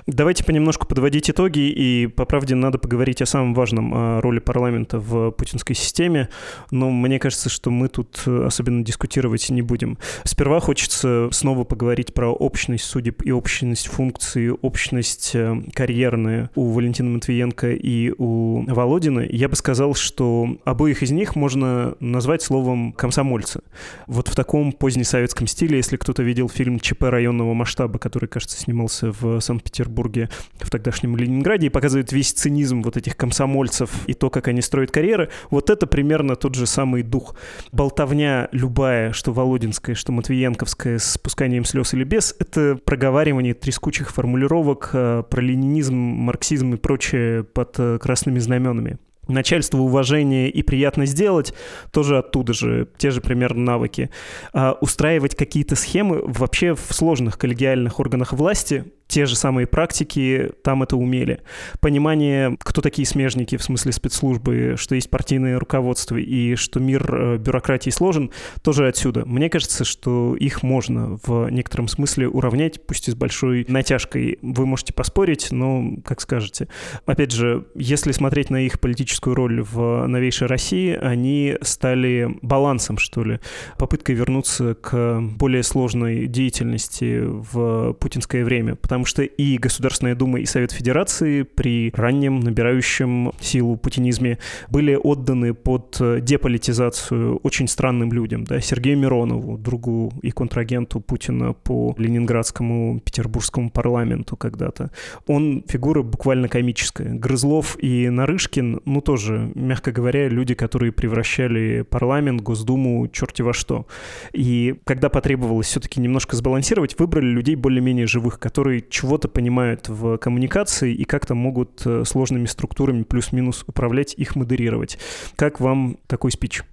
Давайте понемножку подводить итоги, и, по правде, надо поговорить о самом важном, о роли парламента в путинской системе, но мне кажется, что мы тут особенно дискутировать не будем. Сперва хочется снова поговорить про общность судеб и общность функций, общность э, карьерная у Валентина Матвиенко и у Володина. Я бы сказал, что обоих из них можно назвать словом «комсомольцы». Вот в таком позднесоветском стиле, если кто-то видел фильм ЧП районного масштаба, который, кажется, снимался в Санкт-Петербурге, в тогдашнем Ленинграде, и показывает весь цинизм вот этих комсомольцев и то, как они строят карьеры, вот это примерно тот же самый дух. Болтовня любая, что Володинская, что Матвиенковская с пусканием слез или без, это проговаривание трескучих формулировок э, про ленинизм, марксизм и прочее под э, красными знаменами. Начальство уважение и приятно сделать, тоже оттуда же, те же примерно навыки. А устраивать какие-то схемы вообще в сложных коллегиальных органах власти те же самые практики там это умели. Понимание, кто такие смежники, в смысле спецслужбы, что есть партийное руководство и что мир э, бюрократии сложен, тоже отсюда. Мне кажется, что их можно в некотором смысле уравнять, пусть и с большой натяжкой. Вы можете поспорить, но как скажете. Опять же, если смотреть на их политическую роль в новейшей России, они стали балансом, что ли, попыткой вернуться к более сложной деятельности в путинское время, потому потому что и Государственная Дума, и Совет Федерации при раннем набирающем силу путинизме были отданы под деполитизацию очень странным людям, да, Сергею Миронову, другу и контрагенту Путина по ленинградскому петербургскому парламенту когда-то. Он фигура буквально комическая. Грызлов и Нарышкин, ну тоже, мягко говоря, люди, которые превращали парламент, Госдуму черти во что. И когда потребовалось все-таки немножко сбалансировать, выбрали людей более-менее живых, которые чего-то понимают в коммуникации и как-то могут э, сложными структурами плюс-минус управлять, их модерировать. Как вам такой спич?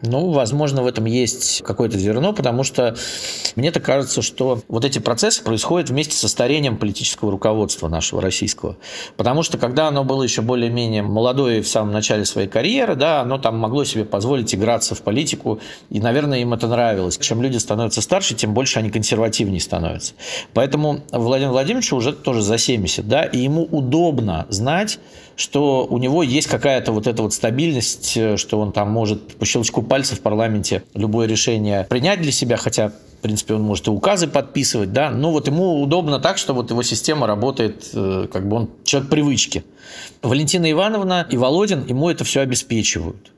Ну, возможно, в этом есть какое-то зерно, потому что мне так кажется, что вот эти процессы происходят вместе со старением политического руководства нашего российского. Потому что когда оно было еще более-менее молодое в самом начале своей карьеры, да, оно там могло себе позволить играться в политику, и, наверное, им это нравилось. Чем люди становятся старше, тем больше они консервативнее становятся. Поэтому Владимир Владимирович уже тоже за 70, да, и ему удобно знать, что у него есть какая-то вот эта вот стабильность, э, что он там может по щелчку пальцев в парламенте любое решение принять для себя, хотя в принципе, он может и указы подписывать, да, но вот ему удобно так, что вот его система работает, э, как бы он человек привычки. Валентина Ивановна и Володин ему это все обеспечивают.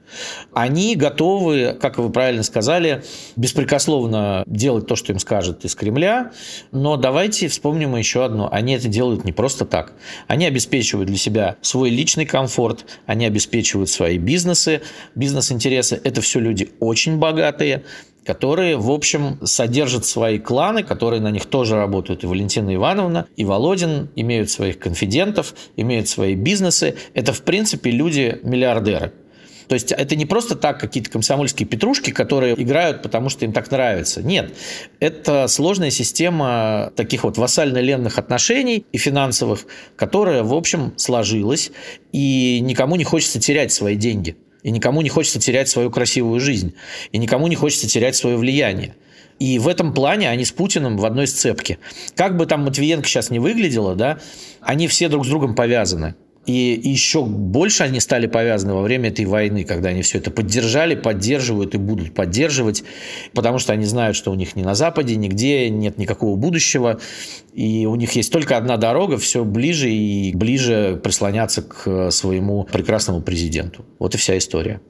Они готовы, как вы правильно сказали, беспрекословно делать то, что им скажет из Кремля, но давайте вспомним еще одно. Они это делают не просто так. Они обеспечивают для себя свой личный комфорт, они обеспечивают свои бизнесы, бизнес-интересы. Это все люди очень богатые, которые, в общем, содержат свои кланы, которые на них тоже работают. И Валентина Ивановна, и Володин имеют своих конфидентов, имеют свои бизнесы. Это, в принципе, люди-миллиардеры. То есть это не просто так какие-то комсомольские петрушки, которые играют, потому что им так нравится. Нет, это сложная система таких вот вассально-ленных отношений и финансовых, которая, в общем, сложилась, и никому не хочется терять свои деньги. И никому не хочется терять свою красивую жизнь. И никому не хочется терять свое влияние. И в этом плане они с Путиным в одной сцепке. Как бы там Матвиенко сейчас не выглядело, да, они все друг с другом повязаны. И еще больше они стали повязаны во время этой войны, когда они все это поддержали, поддерживают и будут поддерживать, потому что они знают, что у них ни на Западе, нигде нет никакого будущего, и у них есть только одна дорога, все ближе и ближе прислоняться к своему прекрасному президенту. Вот и вся история.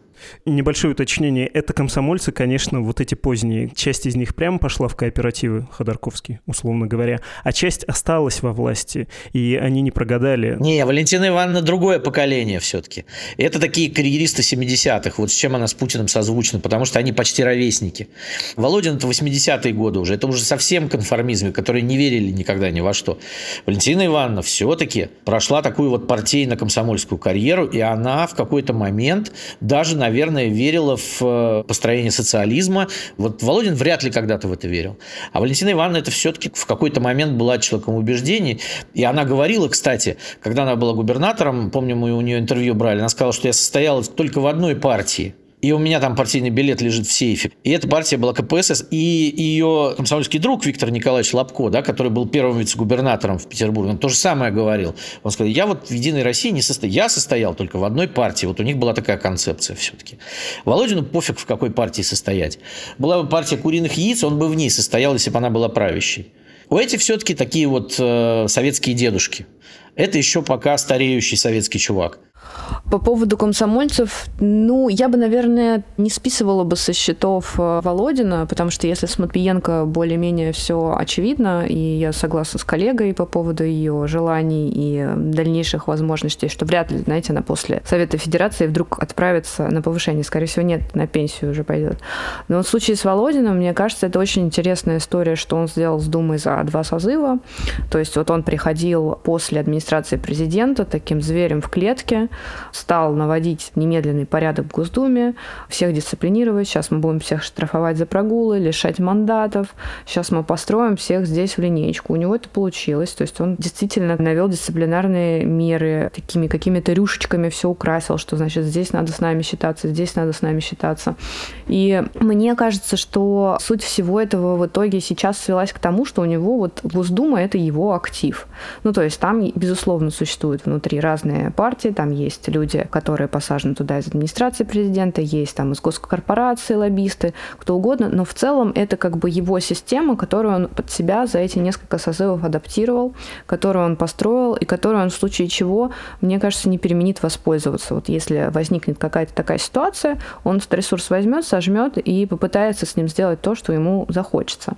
Небольшое уточнение. Это комсомольцы, конечно, вот эти поздние. Часть из них прямо пошла в кооперативы Ходорковский, условно говоря, а часть осталась во власти, и они не прогадали. Не, Валентина Ивановна другое поколение все-таки. Это такие карьеристы 70-х, вот с чем она с Путиным созвучна, потому что они почти ровесники. Володин это 80-е годы уже, это уже совсем конформизм, которые не верили никогда ни во что. Валентина Ивановна все-таки прошла такую вот партийно-комсомольскую карьеру, и она в какой-то момент даже, наверное, наверное, верила в э, построение социализма. Вот Володин вряд ли когда-то в это верил. А Валентина Ивановна это все-таки в какой-то момент была человеком убеждений. И она говорила, кстати, когда она была губернатором, помню, мы у нее интервью брали, она сказала, что я состояла только в одной партии – и у меня там партийный билет лежит в сейфе. И эта партия была КПСС, и ее комсомольский друг Виктор Николаевич Лобко, да, который был первым вице-губернатором в Петербурге, он то же самое говорил. Он сказал, я вот в «Единой России не состоял, я состоял только в одной партии, вот у них была такая концепция все-таки. Володину пофиг, в какой партии состоять. Была бы партия куриных яиц, он бы в ней состоял, если бы она была правящей. У этих все-таки такие вот э, советские дедушки. Это еще пока стареющий советский чувак. По поводу комсомольцев, ну, я бы, наверное, не списывала бы со счетов э, Володина, потому что если с Матвиенко более-менее все очевидно, и я согласна с коллегой по поводу ее желаний и дальнейших возможностей, что вряд ли, знаете, она после Совета Федерации вдруг отправится на повышение. Скорее всего, нет, на пенсию уже пойдет. Но в случае с Володиным, мне кажется, это очень интересная история, что он сделал с Думой за два созыва. То есть вот он приходил после администрации президента таким зверем в клетке, стал наводить немедленный порядок в Госдуме, всех дисциплинировать. Сейчас мы будем всех штрафовать за прогулы, лишать мандатов. Сейчас мы построим всех здесь в линейку. У него это получилось. То есть он действительно навел дисциплинарные меры, такими какими-то рюшечками все украсил, что значит здесь надо с нами считаться, здесь надо с нами считаться. И мне кажется, что суть всего этого в итоге сейчас свелась к тому, что у него вот Госдума — это его актив. Ну, то есть там, безусловно, существуют внутри разные партии, там есть люди, которые посажены туда из администрации президента, есть там из госкорпорации лоббисты, кто угодно, но в целом это как бы его система, которую он под себя за эти несколько созывов адаптировал, которую он построил и которую он в случае чего, мне кажется, не переменит воспользоваться. Вот если возникнет какая-то такая ситуация, он этот ресурс возьмет, сожмет и попытается с ним сделать то, что ему захочется.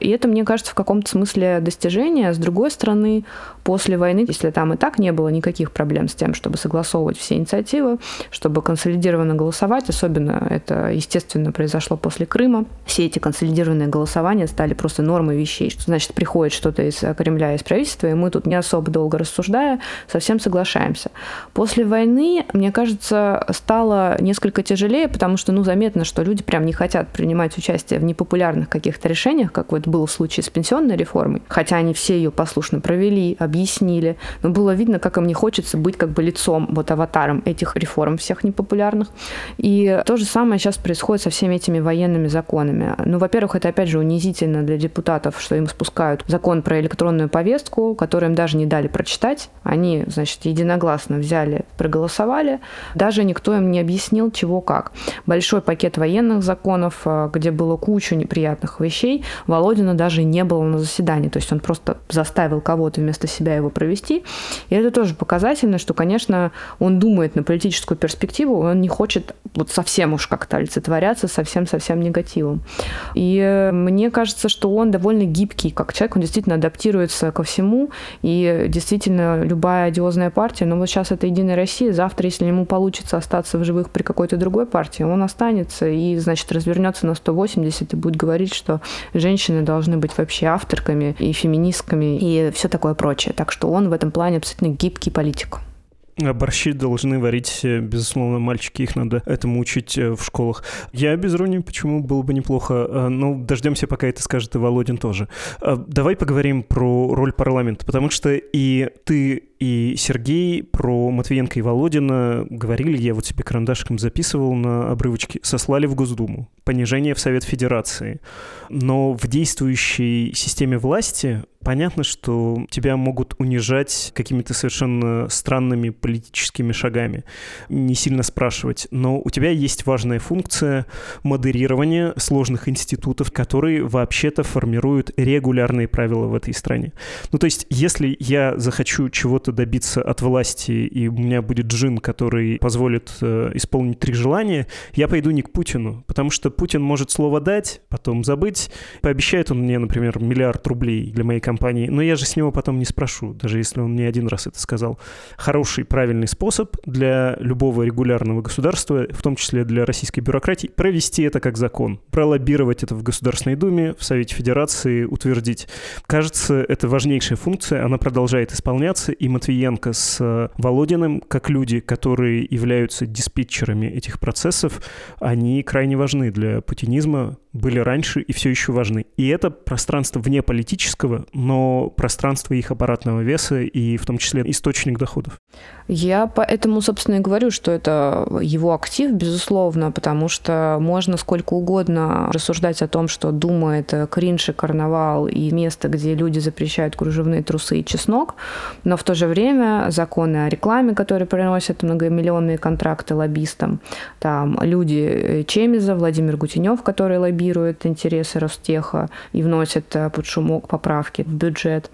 И это, мне кажется, в каком-то смысле достижение. С другой стороны, после войны, если там и так не было никаких проблем с тем, чтобы согласовывать все инициативы, чтобы консолидированно голосовать, особенно это, естественно, произошло после Крыма, все эти консолидированные голосования стали просто нормой вещей, что значит приходит что-то из Кремля, из правительства, и мы тут не особо долго рассуждая, совсем соглашаемся. После войны, мне кажется, стало несколько тяжелее, потому что, ну, заметно, что люди прям не хотят принимать участие в непопулярных каких-то решениях, как вот был в случае с пенсионной реформой, хотя они все ее послушно провели, объяснили, но было видно, как им не хочется быть как бы лицом, вот аватаром этих реформ всех непопулярных. И то же самое сейчас происходит со всеми этими военными законами. Ну, во-первых, это опять же унизительно для депутатов, что им спускают закон про электронную повестку, который им даже не дали прочитать. Они, значит, единогласно взяли, проголосовали. Даже никто им не объяснил, чего как. Большой пакет военных законов, э, где было кучу неприятных вещей, Володина даже не было на заседании. То есть он просто заставил кого-то вместо себя его провести. И это тоже показательно, что, конечно, он думает на политическую перспективу, он не хочет вот совсем уж как-то олицетворяться совсем-совсем негативом. И э, мне кажется, что он довольно гибкий как человек, он действительно адаптируется ко всему, и действительно любая одиозная партия, но вот сейчас это «Единая Россия», завтра, если ему получится остаться в живых при какой-то другой партии, он останется и, значит, развернется на 180 и будет говорить, что женщины должны быть вообще авторками и феминистками и все такое прочее. Так что он в этом плане абсолютно гибкий политик. А борщи должны варить, э, безусловно, мальчики, их надо этому учить э, в школах. Я без Руни, почему было бы неплохо. А, ну, дождемся, пока это скажет и Володин тоже. Давай поговорим про роль парламента, потому что и ты, И Сергей про Матвиенко и Володина говорили, я вот себе карандашиком записывал на обрывочке, сослали в Госдуму. Понижение в Совет Федерации. Но в действующей системе власти понятно, что тебя могут унижать какими-то совершенно странными политическими шагами, не сильно спрашивать. Но у тебя есть важная функция модерирования сложных институтов, которые вообще-то формируют регулярные правила в этой стране. Ну, то есть, если я захочу чего-то добиться от власти, и у меня будет джин, который позволит э, исполнить три желания, я пойду не к Путину, потому что Путин может слово дать, потом забыть. Пообещает он мне, например, миллиард рублей для моей компании, но я же с него потом не спрошу, даже если он не один раз это сказал. Хороший, правильный способ для любого регулярного государства, в том числе для российской бюрократии, провести это как закон, пролоббировать это в Государственной Думе, в Совете Федерации, утвердить. Кажется, это важнейшая функция, она продолжает исполняться, и Матвиенко с Володиным, как люди, которые являются диспетчерами этих процессов, они крайне важны для путинизма, были раньше и все еще важны. И это пространство вне политического, но пространство их аппаратного веса и в том числе источник доходов. Я поэтому, собственно, и говорю, что это его актив, безусловно, потому что можно сколько угодно рассуждать о том, что Дума — это кринж и карнавал и место, где люди запрещают кружевные трусы и чеснок, но в то же время законы о рекламе, которые приносят многомиллионные контракты лоббистам, там люди Чемиза, Владимир Гутенев, который лоббирует интересы Ростеха и вносит э, под шумок поправки в бюджет.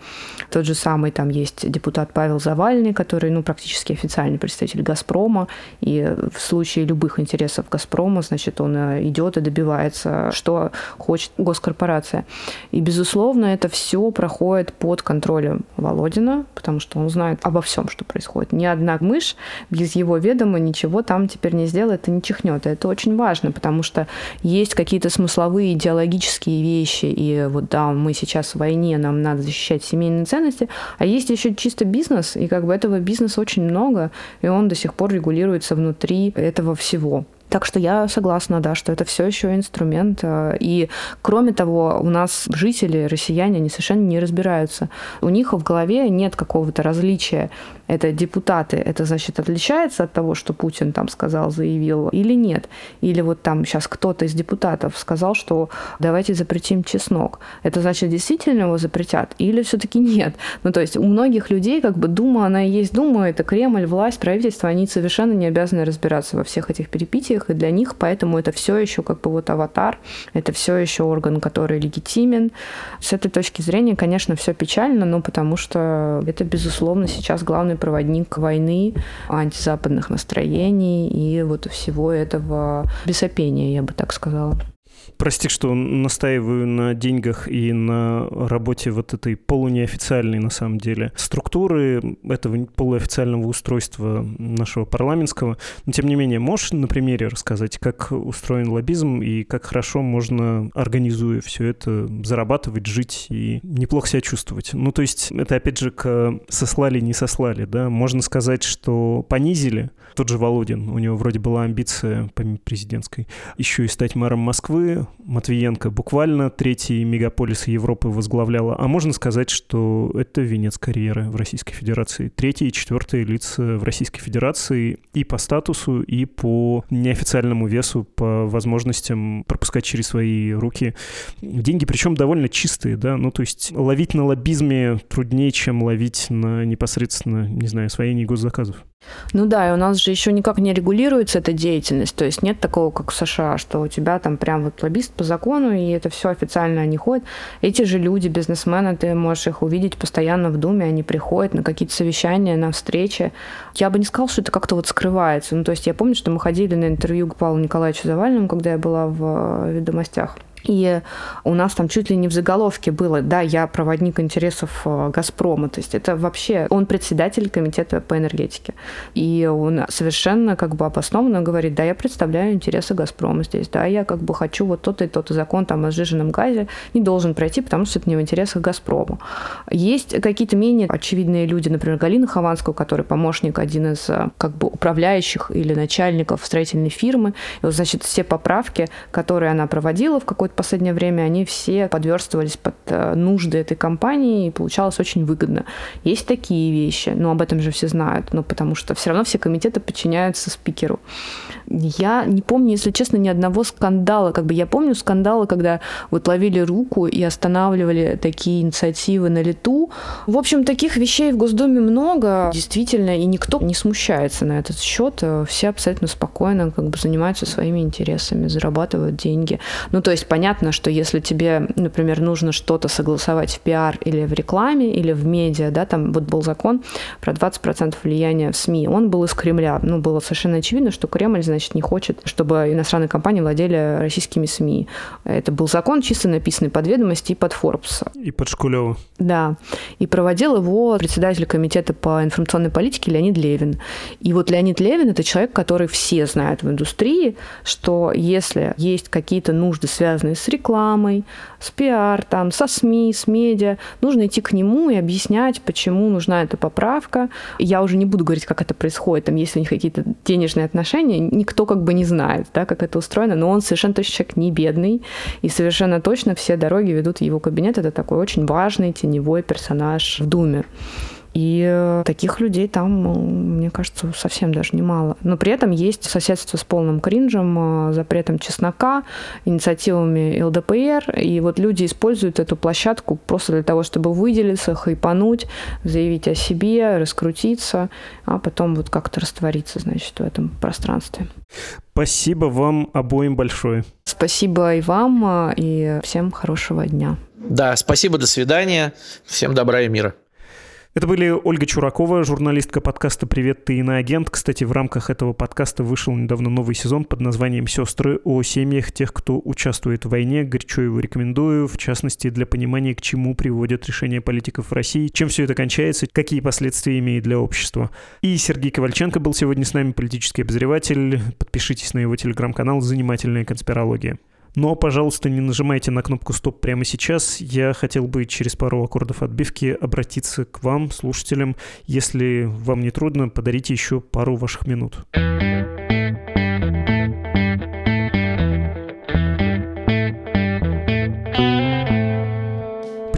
Тот же самый там есть депутат Павел Завальный, который ну, практически официальный представитель «Газпрома», и в случае любых интересов «Газпрома», значит, он э, идет и добивается, что хочет госкорпорация. И, безусловно, это все проходит под контролем Володина, потому что он знает обо всем, что происходит. Ни одна мышь без его ведома ничего там теперь не сделает и не чихнет. Это очень важно, потому что есть какие-то смысловые идеологические вещи, и вот да, мы сейчас в войне, нам надо защищать семейные ценности, а есть еще чисто бизнес, и как бы этого бизнеса очень много, и он до сих пор регулируется внутри этого всего. Так что я согласна, да, что это все еще инструмент. Э, и кроме того, у нас жители, россияне, они совершенно не разбираются. У них в голове нет какого-то различия. Это депутаты, это значит отличается от того, что Путин там сказал, заявил, или нет. Или вот там сейчас кто-то из депутатов сказал, что давайте запретим чеснок. Это значит действительно его запретят или все-таки нет? Ну то есть у многих людей как бы Дума, она и есть Дума, это Кремль, власть, правительство, они совершенно не обязаны разбираться во всех этих перипетиях, их и для них, поэтому это все еще как бы вот аватар, это все еще орган, который легитимен. С этой точки зрения, конечно, все печально, но потому что это, безусловно, сейчас главный проводник войны, антизападных настроений и вот всего этого бесопения, я бы так сказала. Прости, что настаиваю на деньгах и на работе вот этой полунеофициальной, на самом деле, структуры этого полуофициального устройства нашего парламентского. Но, тем не менее, можешь на примере рассказать, как устроен лоббизм и как хорошо можно, организуя все это, зарабатывать, жить и неплохо себя чувствовать? Ну, то есть, это, опять же, к сослали, не сослали, да? Можно сказать, что понизили. Тот же Володин, у него вроде была амбиция, помимо президентской, еще и стать мэром Москвы, Матвиенко буквально третий мегаполис Европы возглавляла. А можно сказать, что это венец карьеры в Российской Федерации. Третье и четвертое лица в Российской Федерации и по статусу, и по неофициальному весу, по возможностям пропускать через свои руки деньги, причем довольно чистые, да, ну то есть ловить на лоббизме труднее, чем ловить на непосредственно, не знаю, освоении госзаказов. Ну да, и у нас же еще никак не регулируется эта деятельность, то есть нет такого, как в США, что у тебя там прям вот лоббист по закону, и это все официально они ходят. Эти же люди, бизнесмены, ты можешь их увидеть постоянно в Думе, они приходят на какие-то совещания, на встречи. Я бы не сказала, что это как-то вот скрывается. Ну то есть я помню, что мы ходили на интервью к Павлу Николаевичу Завальному, когда я была в э, «Ведомостях». И у нас там чуть ли не в заголовке было, да, я проводник интересов э, «Газпрома». То есть это вообще, он председатель комитета по энергетике. И он совершенно как бы обоснованно говорит, да, я представляю интересы «Газпрома» здесь, да, я как бы хочу вот тот и тот закон там о сжиженном газе не должен пройти, потому что это не в интересах «Газпрома». Есть какие-то менее очевидные люди, например, Галина Хованская, который помощник, один из э, как бы управляющих или начальников строительной фирмы. И вот, значит, все поправки, которые она проводила в какой вот последнее время, они все подверстывались под э, нужды этой компании, и получалось очень выгодно. Есть такие вещи, но об этом же все знают, ну, потому что все равно все комитеты подчиняются спикеру. Я не помню, если честно, ни одного скандала. Как бы я помню скандалы, когда вот ловили руку и останавливали такие инициативы на лету. В общем, таких вещей в Госдуме много, действительно, и никто не смущается на этот счет. Все абсолютно спокойно как бы занимаются своими интересами, зарабатывают деньги. Ну, то есть понятно, что если тебе, например, нужно что-то согласовать в пиар или в рекламе, или в медиа, да, там вот был закон про 20% влияния в СМИ, он был из Кремля. Ну, было совершенно очевидно, что Кремль, значит, значит, не хочет, чтобы иностранные компании владели российскими СМИ. Это был закон, чисто написанный под ведомости и под Forbes. И под Шкулева. Да. И проводил его председатель комитета по информационной политике Леонид Левин. И вот Леонид Левин – это человек, который все знают в индустрии, что если есть какие-то нужды, связанные с рекламой, с пиар, там, со СМИ, с медиа, нужно идти к нему и объяснять, почему нужна эта поправка. Я уже не буду говорить, как это происходит, там, если у них какие-то денежные отношения, никто как бы не знает, да, как это устроено, но он совершенно точно человек не бедный, и совершенно точно все дороги ведут в его кабинет. Это такой очень важный теневой персонаж в Думе. И э, таких людей там, э, мне кажется, совсем даже немало. Но при этом есть соседство с полным кринжем, э, запретом чеснока, инициативами ЛДПР. И вот люди используют эту площадку просто для того, чтобы выделиться, хайпануть, заявить о себе, раскрутиться, а потом вот как-то раствориться, значит, в этом пространстве. Спасибо вам обоим большое. Спасибо и вам, и всем хорошего дня. Да, спасибо, до свидания. Всем добра и мира. Это были Ольга Чуракова, журналистка подкаста «Привет, ты иноагент». Кстати, в рамках этого подкаста вышел недавно новый сезон под названием «Сестры» о семьях тех, кто участвует в войне. Горячо его рекомендую, в частности, для понимания, к чему приводят решения политиков в России, чем все это кончается, какие последствия имеет для общества. И Сергей Ковальченко был сегодня с нами, политический обозреватель. Подпишитесь на его телеграм-канал «Занимательная конспирология». Но, пожалуйста, не нажимайте на кнопку «Стоп» прямо сейчас. Я хотел бы через пару аккордов отбивки обратиться к вам, слушателям. Если вам не трудно, подарите еще пару ваших минут.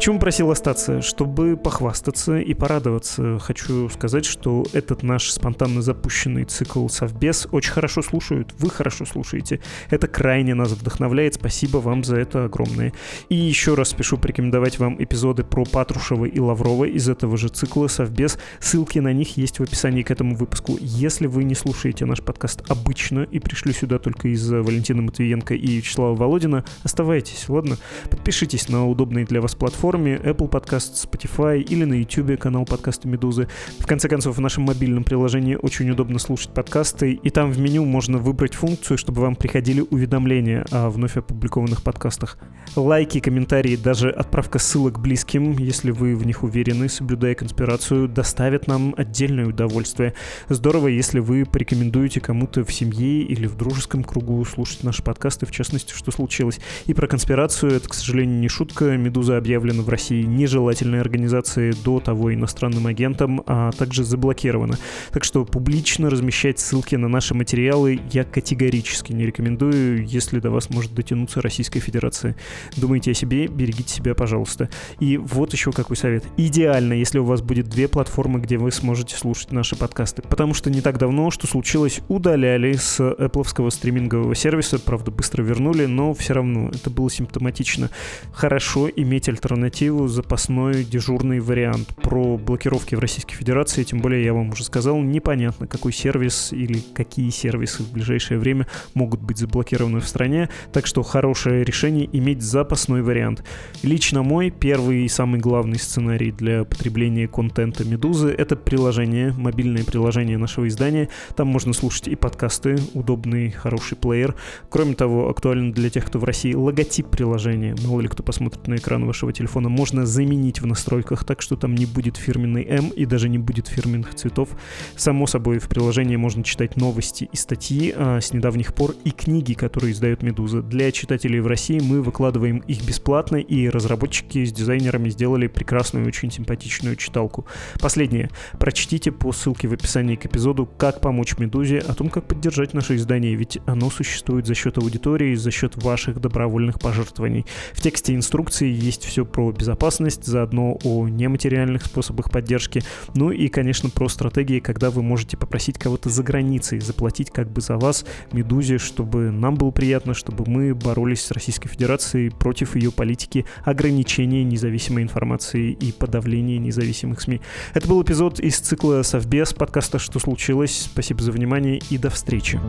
Почему просил остаться? Чтобы похвастаться и порадоваться. Хочу сказать, что этот наш спонтанно запущенный цикл Совбез очень хорошо слушают. Вы хорошо слушаете. Это крайне нас вдохновляет. Спасибо вам за это огромное. И еще раз спешу порекомендовать вам эпизоды про Патрушева и Лаврова из этого же цикла Совбез. Ссылки на них есть в описании к этому выпуску. Если вы не слушаете наш подкаст обычно и пришли сюда только из-за Валентина Матвиенко и Вячеслава Володина, оставайтесь, ладно? Подпишитесь на удобные для вас платформы платформе Apple Podcast, Spotify или на YouTube канал подкаста Медузы. В конце концов, в нашем мобильном приложении очень удобно слушать подкасты, и там в меню можно выбрать функцию, чтобы вам приходили уведомления о вновь опубликованных подкастах. Лайки, комментарии, даже отправка ссылок близким, если вы в них уверены, соблюдая конспирацию, доставят нам отдельное удовольствие. Здорово, если вы порекомендуете кому-то в семье или в дружеском кругу слушать наши подкасты, в частности, что случилось. И про конспирацию, это, к сожалению, не шутка. Медуза объявлена в России нежелательной организацией до того иностранным агентом, а также заблокирована. Так что публично размещать ссылки на наши материалы я категорически не рекомендую, если до вас может дотянуться Российская Федерация. Думайте о себе, берегите себя, пожалуйста. И вот еще какой совет. Идеально, если у вас будет две платформы, где вы сможете слушать наши подкасты. Потому что не так давно, что случилось, удаляли с Apple стримингового сервиса, правда, быстро вернули, но все равно это было симптоматично. Хорошо иметь альтернативу альтернативу, запасной дежурный вариант. Про блокировки в Российской Федерации, тем более я вам уже сказал, непонятно, какой сервис или какие сервисы в ближайшее время могут быть заблокированы в стране, так что хорошее решение иметь запасной вариант. Лично мой первый и самый главный сценарий для потребления контента Медузы — это приложение, мобильное приложение нашего издания. Там можно слушать и подкасты, удобный, хороший плеер. Кроме того, актуально для тех, кто в России, логотип приложения. Мало ли кто посмотрит на экран вашего телефона телефона можно заменить в настройках, так что там не будет фирменной М и даже не будет фирменных цветов. Само собой, в приложении можно читать новости и статьи а, с недавних пор и книги, которые издает «Медуза». Для читателей в России мы выкладываем их бесплатно, и разработчики с дизайнерами сделали прекрасную, очень симпатичную читалку. Последнее. Прочтите по ссылке в описании к эпизоду «Как помочь Медузе», о том, как поддержать наше издание, ведь оно существует за счет аудитории, за счет ваших добровольных пожертвований. В тексте инструкции есть все безопасность, заодно о нематериальных способах поддержки, ну и, конечно, про стратегии, когда вы можете попросить кого-то за границей заплатить как бы за вас Медузе, чтобы нам было приятно, чтобы мы боролись с Российской Федерацией против ее политики ограничения независимой информации и подавления независимых СМИ. Это был эпизод из цикла «Совбез» подкаста «Что случилось?». Спасибо за внимание и до встречи.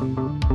thank you